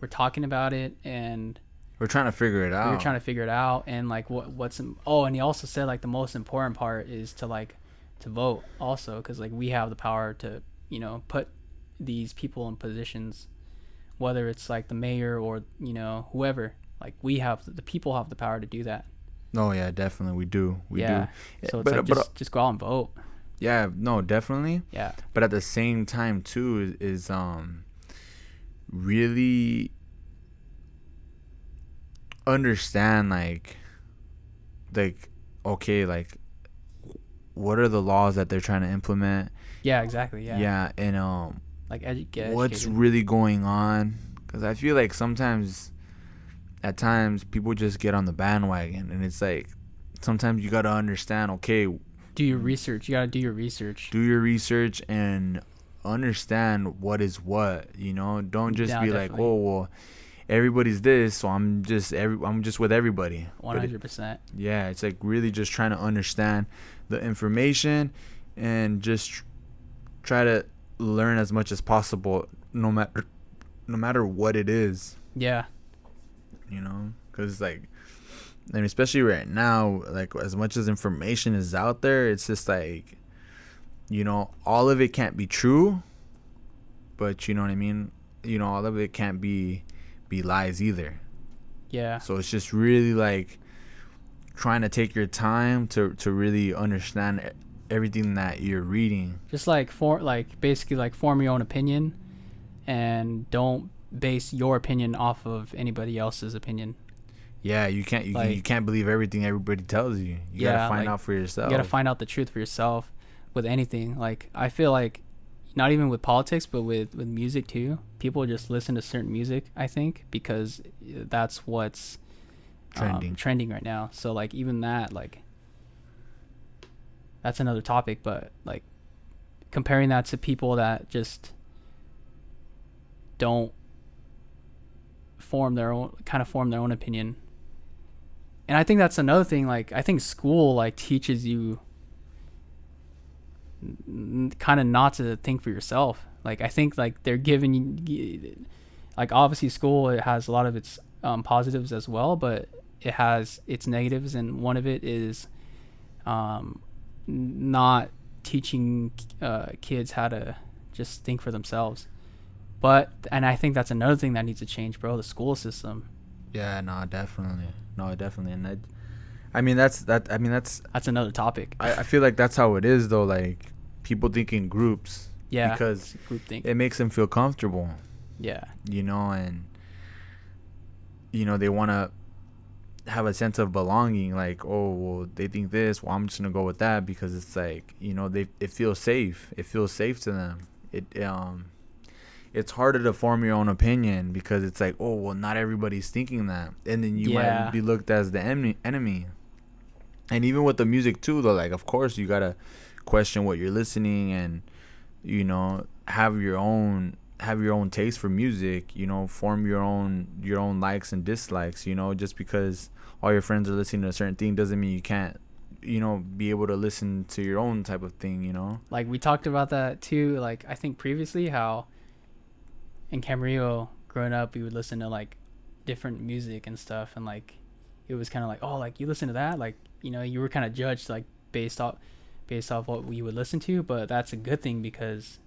we're talking about it and we're trying to figure it out. We're trying to figure it out. And like what what's oh and he also said like the most important part is to like to vote also because like we have the power to you know put these people in positions whether it's like the mayor or you know whoever like we have the people have the power to do that. Oh yeah definitely we do we yeah do so it's but, like but just, just go out and vote. Yeah no definitely. Yeah. But at the same time too is, is um really understand like like okay like what are the laws that they're trying to implement? Yeah exactly yeah, yeah, and um like edu- get what's educated. really going on? Because i feel like sometimes at times people just get on the bandwagon and it's like sometimes you got to understand okay do your research. You gotta do your research. do your research and understand what is what you know? Don't just Yeah, be definitely. like oh well everybody's this so i'm just every i'm just with everybody. 100% yeah it's like really just trying to understand the information and just tr- try to learn as much as possible no matter no matter what it is. Yeah. You know? Because like and especially right now like as much as information is out there it's just like you know all of it can't be true but you know what i mean? You know all of it can't be be lies either. Yeah. So it's just really like trying to take your time to to really understand everything that you're reading. Just like for like basically like form your own opinion and don't base your opinion off of anybody else's opinion. Yeah you can't you, Like- you can't believe everything everybody tells you. You Yeah, gotta find like, out for yourself. you got to find out the truth for yourself with anything. Like i feel like not even with politics but with with music too people just listen to certain music i think because that's what's um, Trending. trending right now. So like even that like that's another topic but like comparing that to people that just don't form their own kind of form their own opinion. And i think that's another thing like i think school like teaches you kind of not to think for yourself. Like i think like they're giving you like obviously school it has a lot of its um, positives as well but it has its negatives and one of it is um, not teaching uh, kids how to just think for themselves but and i think that's another thing that needs to change bro the school system Yeah, no, definitely, no, definitely, and I, I mean that's that. I mean that's. that's another topic I, I feel like that's how it is though. Like people think in groups yeah because group think it makes them feel comfortable, yeah you know, and you know they want to have a sense of belonging. Like, oh, well, they think this. Well, I'm just gonna go with that because it's like you know they it feels safe. It feels safe to them. It um. It's harder to form your own opinion because it's like, oh well, not everybody's thinking that, and then you Yeah. might be looked as the enemy. Enemy, and even with the music too, though, like of course you gotta question what you're listening and you know have your own have your own taste for music. You know, form your own your own likes and dislikes. You know, just because all your friends are listening to a certain thing doesn't mean you can't you know be able to listen to your own type of thing. You know. like we talked about that too like i think previously how in camarillo growing up we would listen to like different music and stuff and like it was kind of like oh like you listen to that like you know you were kind of judged like based off based off what we would listen to but that's a good thing because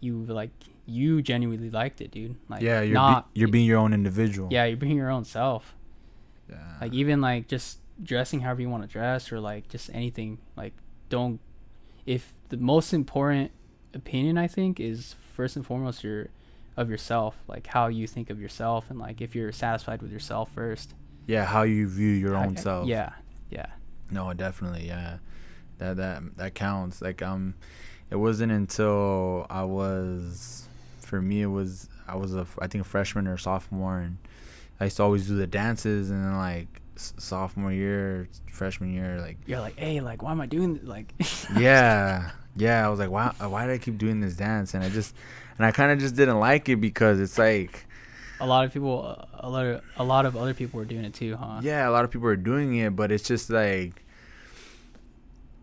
you like you genuinely liked it dude like yeah, you're not be, you're being your own individual. yeah you're being your own self Yeah. like even like just dressing however you want to dress or like just anything like don't if the most important opinion i think is first and foremost your of yourself like how you think of yourself and like if you're satisfied with yourself first yeah, how you view your own I- self. yeah yeah No, definitely, yeah. That that that counts. Like um it wasn't until I was, for me, it was I was a I think a freshman or sophomore, and I used to always do the dances, and then like s- sophomore year, freshman year, like You're like, hey, like, why am I doing like? yeah, yeah. I was like, why why did I keep doing this dance? And I just and I kind of just didn't like it because it's like a lot of people, a lot of a lot of other people were doing it too, huh? yeah, a lot of people are doing it, but it's just like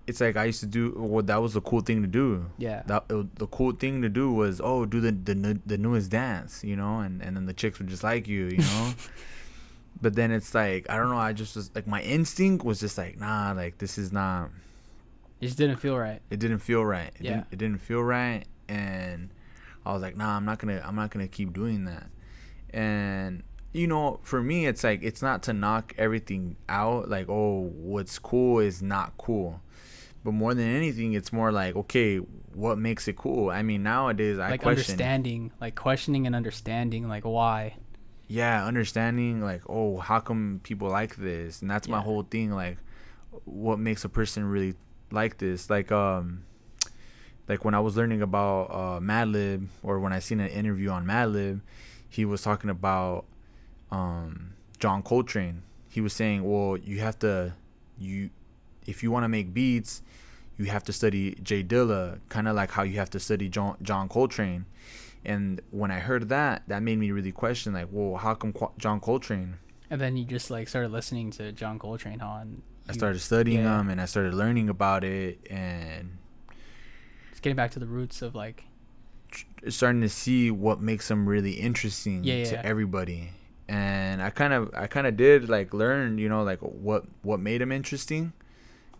it's like I used to do. Well, that was the cool thing to do. Yeah. That it, the cool thing to do was oh, do the the the newest dance, you know, and and then the chicks would just like you, you know. but then it's like I don't know. I just was like my instinct was just like nah, like this is not. It just didn't feel right. It didn't feel right. It Yeah. Didn't, it didn't feel right, and I was like nah, I'm not gonna I'm not gonna keep doing that, and. You know, for me, it's like it's not to knock everything out. Like, oh, what's cool is not cool but more than anything it's more like okay what makes it cool? I mean nowadays i like question understanding, like questioning and understanding, like why. yeah understanding like oh how come people like this? And that's my whole thing like what makes a person really like this? Like um like when i was learning about uh madlib or when i seen an interview on madlib he was talking about um john coltrane. He was saying well you have to you if you want to make beats you have to study J Dilla kind of like how you have to study john john coltrane and when I heard that, that made me really question, like, well, how come Qu- John Coltrane? And then you just like started listening to John Coltrane, huh? And I started studying yeah. him and I started learning about it and Just getting back to the roots of like, starting to see what makes him really interesting Yeah, to everybody. And I kind of, I kind of did like learn, you know, like what what made him interesting,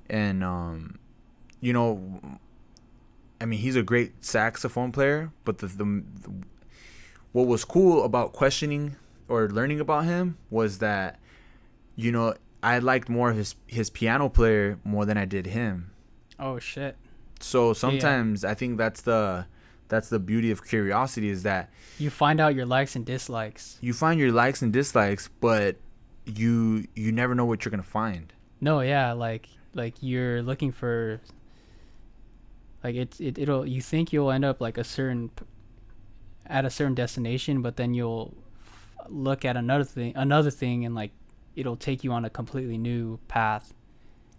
and um, you know, I mean, he's a great saxophone player, but the, the, the what was cool about questioning or learning about him was that, you know, I liked more of his his piano player more than I did him. oh shit, So sometimes I think that's the that's the beauty of curiosity is that you find out your likes and dislikes. you find your likes and dislikes, but you you never know what you're gonna find. No, yeah, like like you're looking for like it's it it'll you think you'll end up like a certain at a certain destination, but then you'll f- look at another thing another thing and like it'll take you on a completely new path.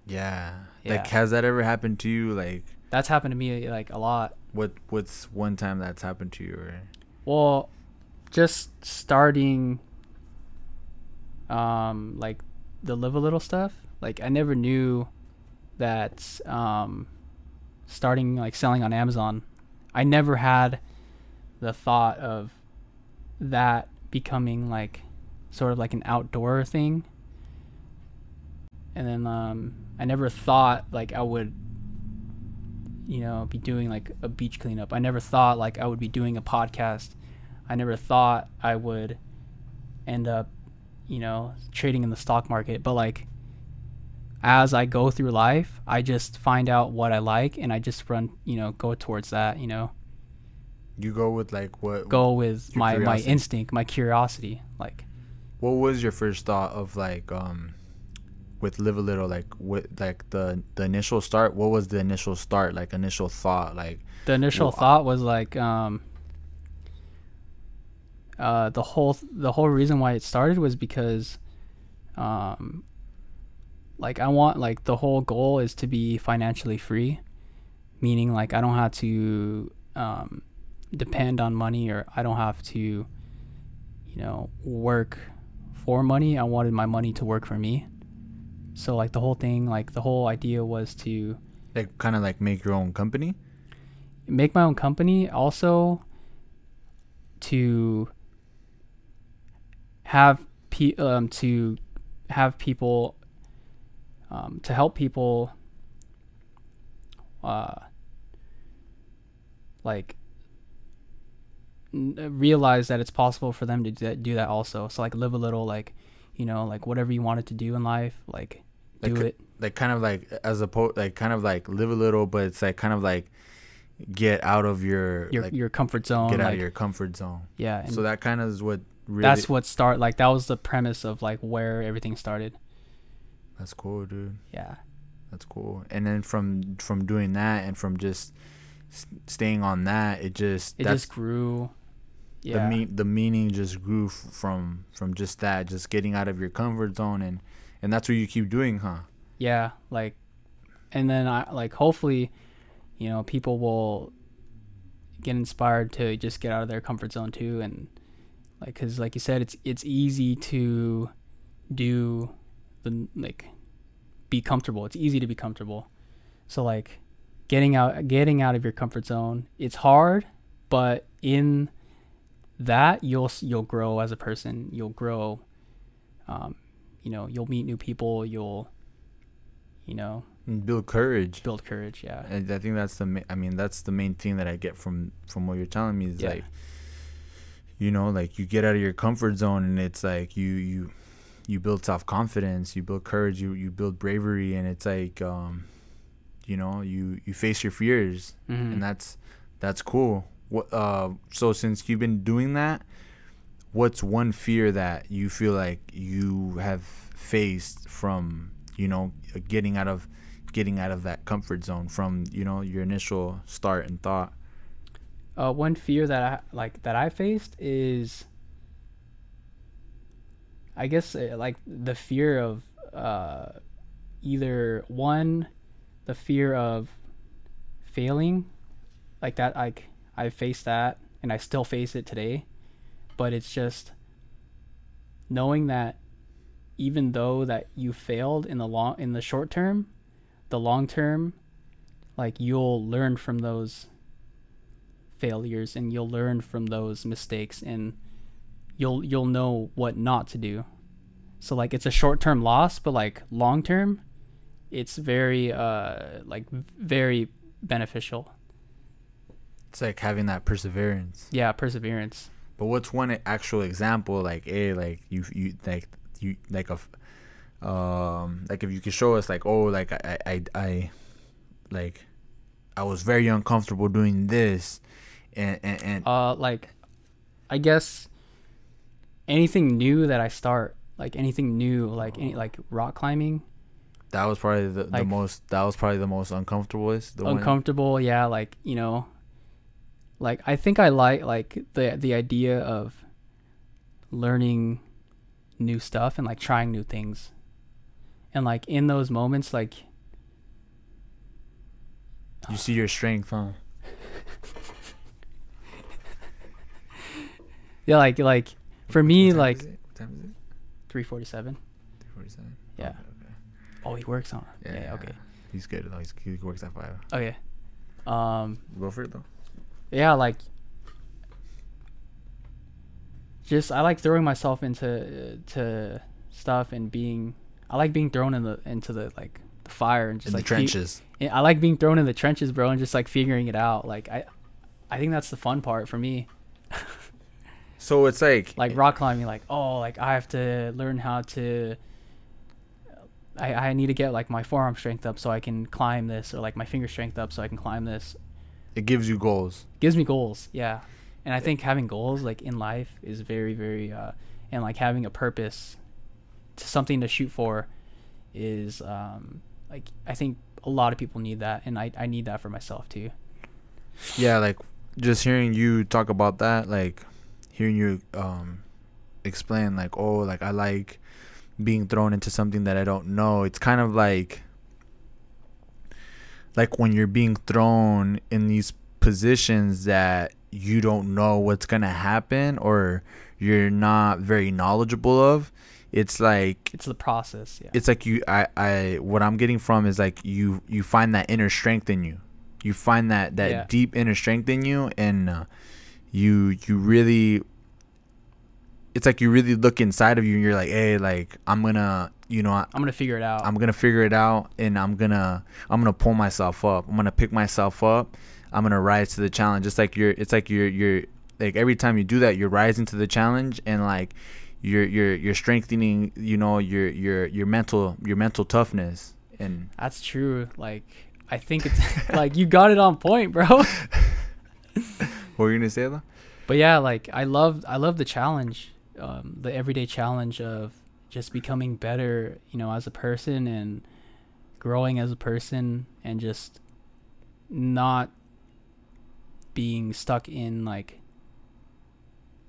Yeah. Yeah. Like has that ever happened to you? Like That's happened to me like a lot. what what's one time that's happened to you or Well, just starting um like the live a little stuff. Like I never knew that um starting like selling on Amazon. I never had the thought of that becoming like sort of like an outdoor thing. And then um I never thought like I would you know be doing like a beach cleanup. I never thought like I would be doing a podcast. I never thought I would end up, you know, trading in the stock market. But like as I go through life, I just find out what I like and I just run, you know, go towards that, you know. you go with like what Go with my my instinct, my curiosity. Like what was your first thought of like um with live a little like what like the the initial start what was the initial start like initial thought like the initial Well, thought was like um uh the whole the whole reason why it started was because um like I want like the whole goal is to be financially free meaning like I don't have to um depend on money or I don't have to you know work for money. I wanted my money to work for me. So like the whole thing like the whole idea was to like kind of like make your own company? Make my own company. Also to have pe- um, to have people um, to help people uh, like n- realize that it's possible for them to do that, also. So like live a little like you know like whatever you wanted to do in life like do Like, it. like kind of like as opposed like kind of like live a little but it's like kind of like get out of your, your like your comfort zone get out like, of your comfort zone. Yeah so that kind of is what really that's what start like that was the premise of like where everything started that's cool dude yeah That's cool. And then from from doing that and from just staying on that, it just It just grew. Yeah. the mean the meaning just grew f- from from just that, just getting out of your comfort zone, and and that's what you keep doing, huh? yeah like and then i like hopefully you know people will get inspired to just get out of their comfort zone too and like because like you said it's it's easy to do the like be comfortable. It's easy to be comfortable. So like getting out getting out of your comfort zone it's hard but in that you'll you'll grow as a person. You'll grow um, you know you'll meet new people. You'll you know build courage. build courage yeah. And I think that's the ma- I mean that's the main thing that I get from from what you're telling me is Yeah. like you know like you get out of your comfort zone and it's like you you you build self confidence, you build courage, you you build bravery and it's like um you know, you you face your fears Mhm. and that's that's cool. What uh so since you've been doing that, what's one fear that you feel like you have faced from, you know, getting out of getting out of that comfort zone from, you know, your initial start and thought? uh, one fear that I like that I faced is, I guess uh, like the fear of uh, either one, the fear of failing, like that. Like I faced that, and I still face it today, but it's just knowing that even though that you failed in the long in the short term, the long term, like you'll learn from those failures and you'll learn from those mistakes and you'll you'll know what not to do. So like it's a short-term loss, but like long-term it's very uh like very beneficial. It's like having that perseverance. Yeah, perseverance. But what's one actual example like a like you you like you like a um like if you could show us like oh like I I I like I was very uncomfortable doing this and and, and Uh like I guess anything new that I start, like anything new, like any like rock climbing, that was probably the, the most that was probably the most uncomfortablest the one uncomfortable yeah like you know like i think i like like the the idea of learning new stuff and like trying new things. And like in those moments like you see your strength huh? Yeah like like for me What time like is it? what time is it? 347 347 Yeah. okay, okay. oh he works on Yeah, yeah, okay. he's good though. He's, he works at five. Okay um go for it though. yeah like just i like throwing myself into to stuff and being i like being thrown in the into the like the fire and just in the like fe- trenches. Yeah, I like being thrown in the trenches, bro, and just like figuring it out. Like I, I think that's the fun part for me. so it's like Like rock climbing, like oh, like I have to learn how to. I I need to get like my forearm strength up so I can climb this, or like my finger strength up so I can climb this. it gives you goals Gives me goals, yeah, and I think having goals like in life is very very, uh, and like having a purpose, to something to shoot for, is um like I think a lot of people need that, and I I need that for myself too. yeah like just hearing you talk about that like hearing you um explain like oh like i like being thrown into something that i don't know it's kind of like like when you're being thrown in these positions that you don't know what's gonna happen or you're not very knowledgeable of it's like It's the process, yeah. it's like you I I what I'm getting from is like you you find that inner strength in you. You find that that Yeah. deep inner strength in you and uh, you you really it's like you really look inside of you and you're like, "Hey, like I'm to, you know, I, I'm gonna figure it out. I'm to figure it out and I'm to I'm to pull myself up. I'm to pick myself up. I'm to rise to the challenge." Just like you're it's like you're you're like every time you do that, you're rising to the challenge and like you're you're you're strengthening you know your your your mental your mental toughness and That's true. Like I think it's like you got it on point, bro. what were you gonna say though? But yeah, like I love I love the challenge, um, the everyday challenge of just becoming better, you know, as a person and growing as a person and just not being stuck in like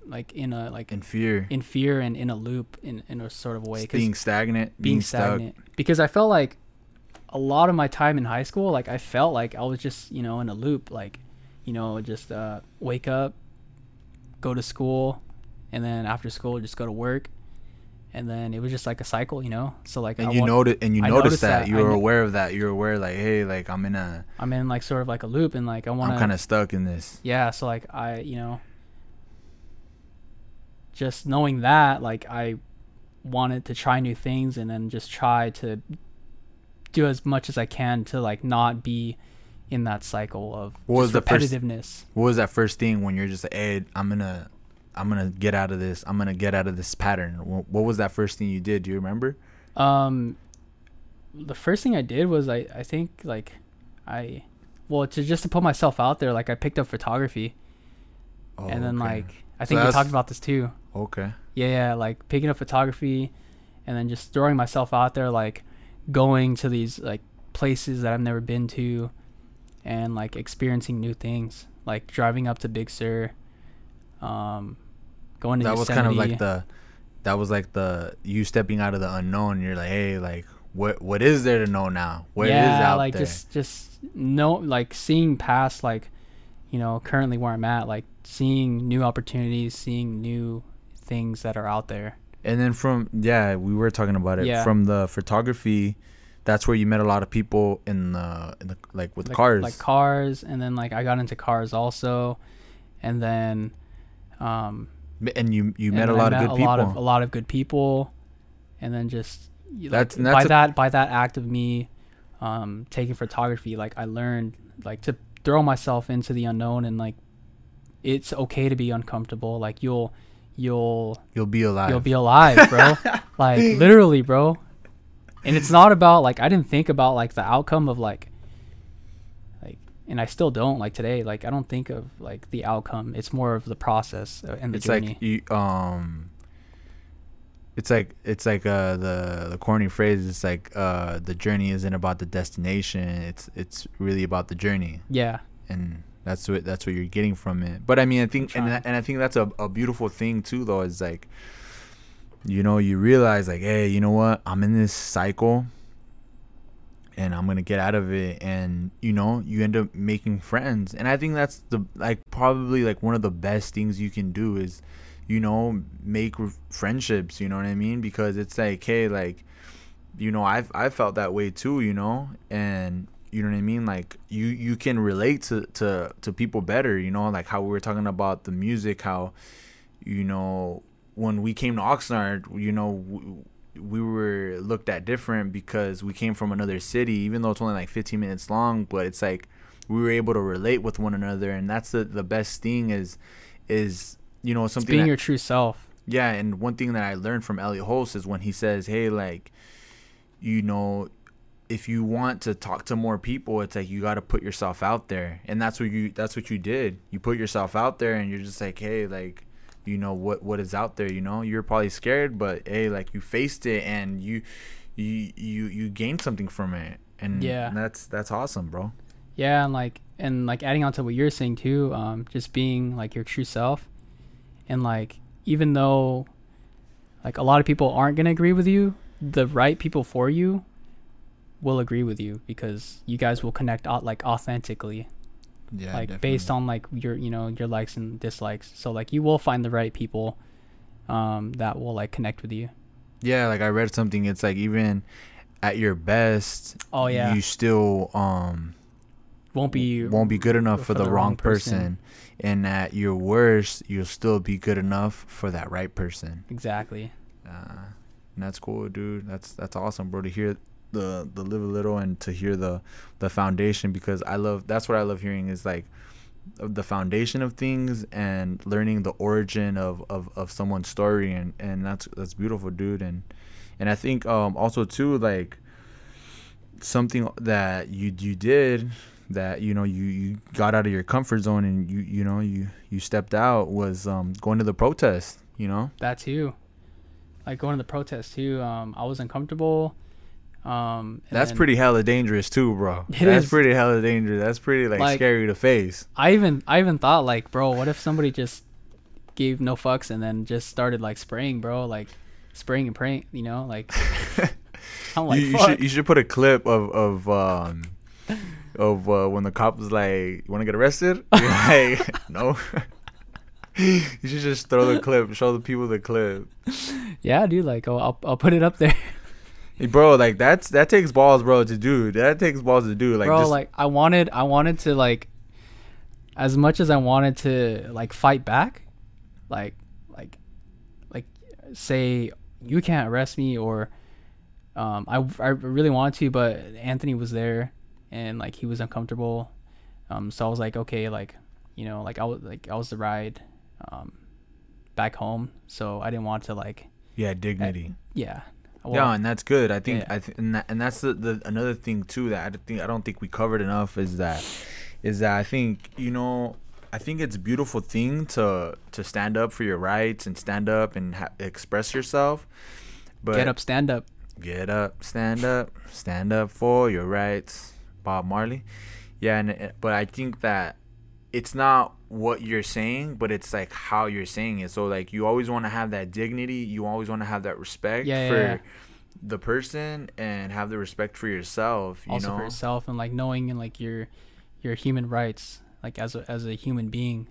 like in a like In fear, in fear and in a loop in in a sort of way. Being stagnant, being being, stuck. stagnant. Because I felt like a lot of my time in high school like I felt like I was just you know in a loop like you know just uh, wake up go to school and then after school just go to work and then it was just like a cycle you know so like And I you wa- noted, and you noticed noticed that. that. You I were kn- aware of that. You were aware, like, hey, like I'm in a, I'm in like sort of like a loop and like I want I'm kind of stuck in this. yeah so like i you know just knowing that like i wanted to try new things and then just try to do as much as i can to like not be in that cycle of What was the first- repetitiveness What was that first thing when you're just like, hey, I'm gonna, I'm gonna get out of this. I'm gonna get out of this pattern. What, what was that first thing you did? Do you remember? um the first thing i did was i i think like i well to just to put myself out there like i picked up photography Oh, and then okay. like i So think we talked about this too okay, yeah, yeah, like picking up photography and then just throwing myself out there, like going to these like places that I've never been to and like experiencing new things, like driving up to Big Sur, um, going to that was kind of like the, that was like the you stepping out of the unknown. You're like, hey, like what what is there to know now? What is yeah, out like there? just just no like seeing past like you know currently where I'm at, like seeing new opportunities, seeing new things that are out there. And then from yeah, we were talking about it Yeah. from the photography. That's where you met a lot of people in the, in the like with like, cars. like cars and then like i got into cars also and then um and you you and met a lot of good a people. lot of a lot of good people and then just y- like, That's- by a- that by that act of me um taking photography like i learned like to throw myself into the unknown and like it's okay to be uncomfortable like you'll you'll You'll be alive. you'll be alive bro like literally bro and it's not about like i didn't think about like the outcome of like like and i still don't like today like i don't think of like the outcome. It's more of the process uh, and the it's journey. like you um it's like it's like uh the the corny phrase it's like uh the journey isn't about the destination. It's it's really about the journey. Yeah. And that's what that's what you're getting from it. But i mean i think and, and i think that's a, a beautiful thing too though is like you know you realize like hey you know what? I'm in this cycle and i'm gonna get out of it. And you know you end up making friends. And i think that's the like probably like one of the best things you can do is you know make friendships you know what i mean? Because it's like hey like you know i've i felt that way too you know? And you know what i mean? Like you you can relate to to to people better you know? Like how we were talking about the music how you know when we came to oxnard you know w- we were looked at different because we came from another city even though it's only like 15 minutes long but it's like we were able to relate with one another and that's the the best thing is is you know it's something being that- your true self yeah, and one thing that I learned from Elliott Hulse is when he says, "Hey, like, you know, if you want to talk to more people, it's like you got to put yourself out there." And that's what you that's what you did. You put yourself out there and you're just like, "Hey, like, you know what what is out there, you know? You're probably scared, but hey, like you faced it and you you you you gained something from it." And Yeah. that's that's awesome, bro. yeah and like and like adding on to what you're saying too um just being like your true self and like even though like a lot of people aren't gonna agree with you the right people for you will agree with you because you guys will connect like authentically Yeah. like based on like your you know your likes and dislikes. So like you will find the right people um that will like connect with you. Yeah, like I read something it's like even at your best, oh yeah. you still um won't be won't be good enough for, the, wrong person. and at your worst you'll still be good enough for that right person. Exactly. Uh, and that's cool dude. That's that's awesome bro to hear the the live a little and to hear the the foundation because i love that's what i love hearing is like the foundation of things and learning the origin of of, of someone's story and and that's that's beautiful dude. And and i think um also too like something that you you did that you know you you got out of your comfort zone and you you know you you stepped out was um going to the protest you know? That too. Like going to the protest too um i was uncomfortable Um, That's then pretty hella dangerous too, bro. It That's is. pretty hella dangerous. That's pretty like, Like- scary to face. I even I even thought like, bro, what if somebody just gave no fucks and then just started like spraying, bro, like spraying and praying, you know, like I'm like, you, you should you should put a clip of of um of uh, when the cop was like, "You want to get arrested?" You're like, "No." you should just throw the clip, show the people the clip. yeah, dude, like oh, I'll I'll put it up there, Hey, bro, like that's that takes balls, bro, to do. That takes balls to do. Like, bro. just, like I wanted I wanted to like, as much as I wanted to like fight back, like like like say you can't arrest me or um I I really wanted to, but Anthony was there and like he was uncomfortable, um so I was like okay like you know like I was like I was the ride, um back home, so I didn't want to like yeah, dignity. yeah. Yeah, and that's good. I think yeah. I th- and, that, and that's the, the another thing too that I think I don't think we covered enough is that is that I think you know I think it's a beautiful thing to to stand up for your rights and stand up and ha- express yourself. But get up, stand up. get up, stand up, stand up for your rights, Bob Marley. Yeah, and but I think that it's not what you're saying, but it's like how you're saying it. So like you always want to have that dignity, you always want to have that respect Yeah, yeah, for yeah. the person and have the respect for yourself, you also know. for yourself and like knowing and like your your human rights like as a as a human being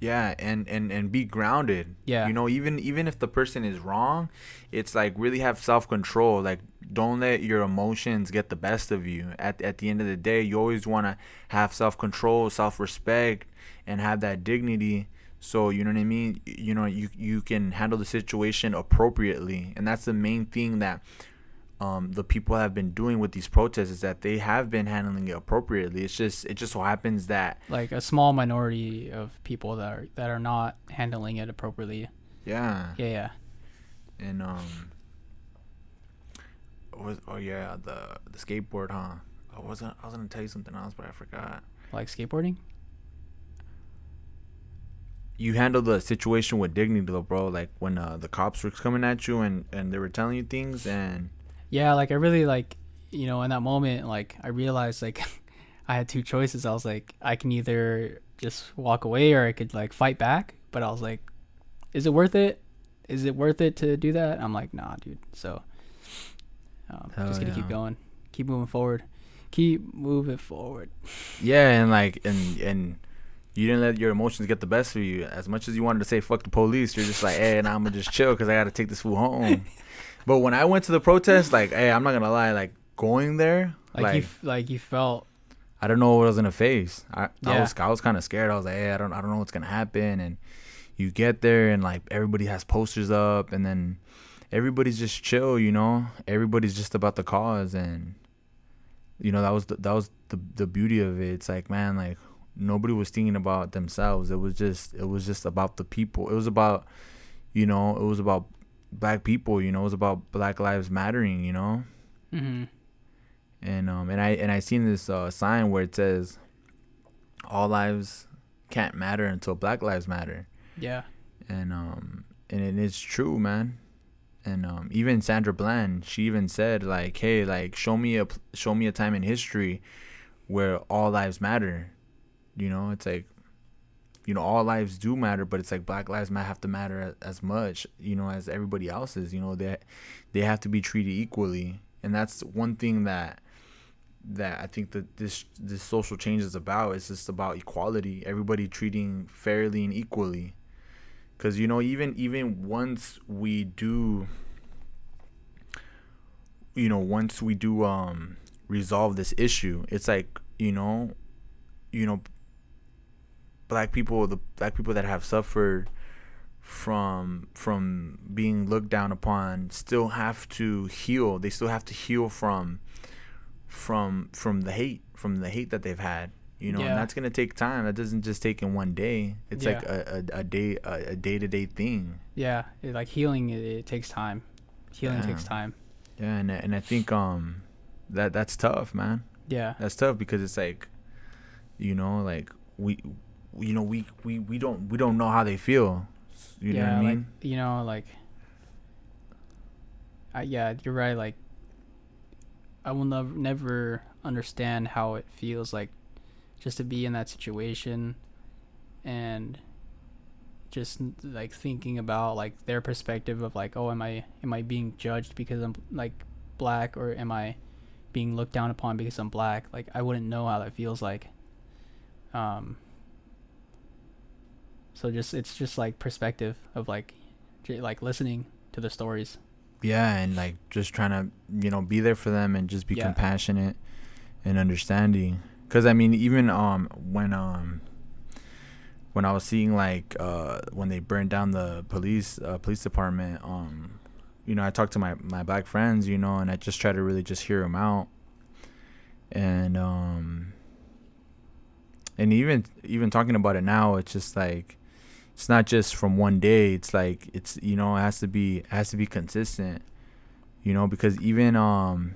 yeah and and and be grounded. Yeah. you know even even if the person is wrong it's like really have self-control. Like don't let your emotions get the best of you. At, at the end of the day you always want to have self-control self-respect and have that dignity. So you know what i mean? You know you you can handle the situation appropriately. And that's the main thing that um, the people have been doing with these protests is that they have been handling it appropriately. It's just it just so happens that like a small minority of people that are that are not handling it appropriately. Yeah, yeah yeah. And um was oh yeah the the skateboard huh? I wasn't i was gonna tell you something else but i forgot. Like skateboarding? You handled the situation with dignity though bro. Like when uh, the cops were coming at you and and they were telling you things and yeah like i really like you know in that moment like i realized like i had two choices. I was like i can either just walk away or i could like fight back. But i was like is it worth it? Is it worth it to do that? I'm like nah dude. So um, just gonna keep going. Keep moving forward. Keep moving forward. Yeah and like and and you didn't let your emotions get the best of you. As much as you wanted to say fuck the police you're just like hey now i'm gonna just chill because i gotta take this fool home but when i went to the protest like hey i'm not gonna lie like going there like, like you f- like you felt I don't know what I was gonna face. I, I Yeah. was I was kind of scared. I was like, hey, I don't I don't know what's gonna happen. And you get there and like everybody has posters up, and then everybody's just chill. You know, everybody's just about the cause, and you know that was the, that was the the beauty of it. It's like man, like nobody was thinking about themselves. It was just it was just about the people. It was about you know it was about black people. You know, it was about Black Lives Mattering. You know hmm and um and I and I seen this uh, sign where it says all lives can't matter until black lives matter yeah and um and it is true man and um even Sandra Bland she even said like hey like show me a show me a time in history where all lives matter you know it's like you know all lives do matter but it's like black lives might have to matter as much you know as everybody else's you know they they have to be treated equally and that's one thing that that I think that this this social change is about. It's just about equality, everybody treating fairly and equally. Cause you know, even even once we do, you know, once we do um resolve this issue, it's like you know, you know, black people, the black people that have suffered from from being looked down upon still have to heal. They still have to heal from from from the hate from the hate that they've had you know Yeah. and that's gonna take time. That doesn't just take in one day. It's like a, a, a day a, a day-to-day thing. Yeah it, like healing it, it takes time. Healing takes time. Yeah and, and i think um that that's tough man. Yeah. That's tough because it's like you know like we you know we we, we don't we don't know how they feel. You know what i like, mean? you know, like, I, yeah, you're right. Like, I will never never understand how it feels like just to be in that situation and just like thinking about like their perspective of like oh am I am I being judged because I'm like black or am I being looked down upon because I'm black? Like I wouldn't know how that feels like. Um so just it's just like perspective of like j- like listening to the stories. Yeah and like just trying to you know be there for them and just be Yeah. compassionate and understanding. Because i mean even um when um when i was seeing like uh when they burned down the police uh, police department um you know i talked to my my black friends you know and i just try to really just hear them out. And um and even even talking about it now it's just like it's not just from one day it's like it's you know it has to be it has to be consistent you know because even um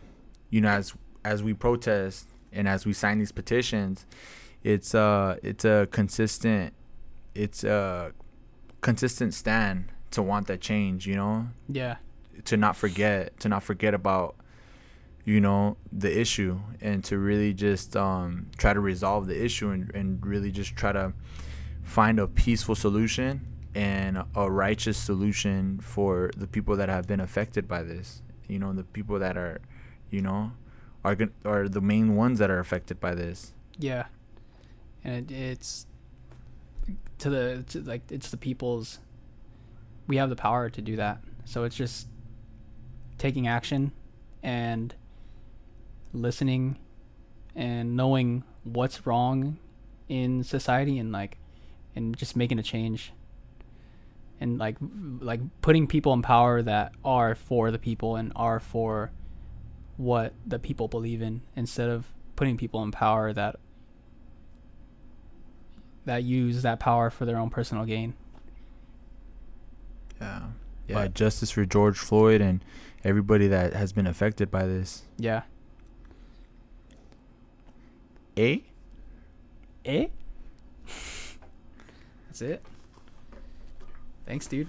you know as as we protest and as we sign these petitions it's uh it's a consistent it's a consistent stand to want that change you know? Yeah. To not forget to not forget about you know the issue and to really just um try to resolve the issue and, and really just try to find a peaceful solution and a righteous solution for the people that have been affected by this. You know the people that are you know are gon- are the main ones that are affected by this. Yeah, and it, it's to the to like it's the people's. We have the power to do that, so it's just taking action and listening and knowing what's wrong in society and like and just making a change and like like putting people in power that are for the people and are for what the people believe in instead of putting people in power that that use that power for their own personal gain. yeah Yeah. but justice for george floyd and everybody that has been affected by this Yeah. eh Eh? That's it. Thanks, dude.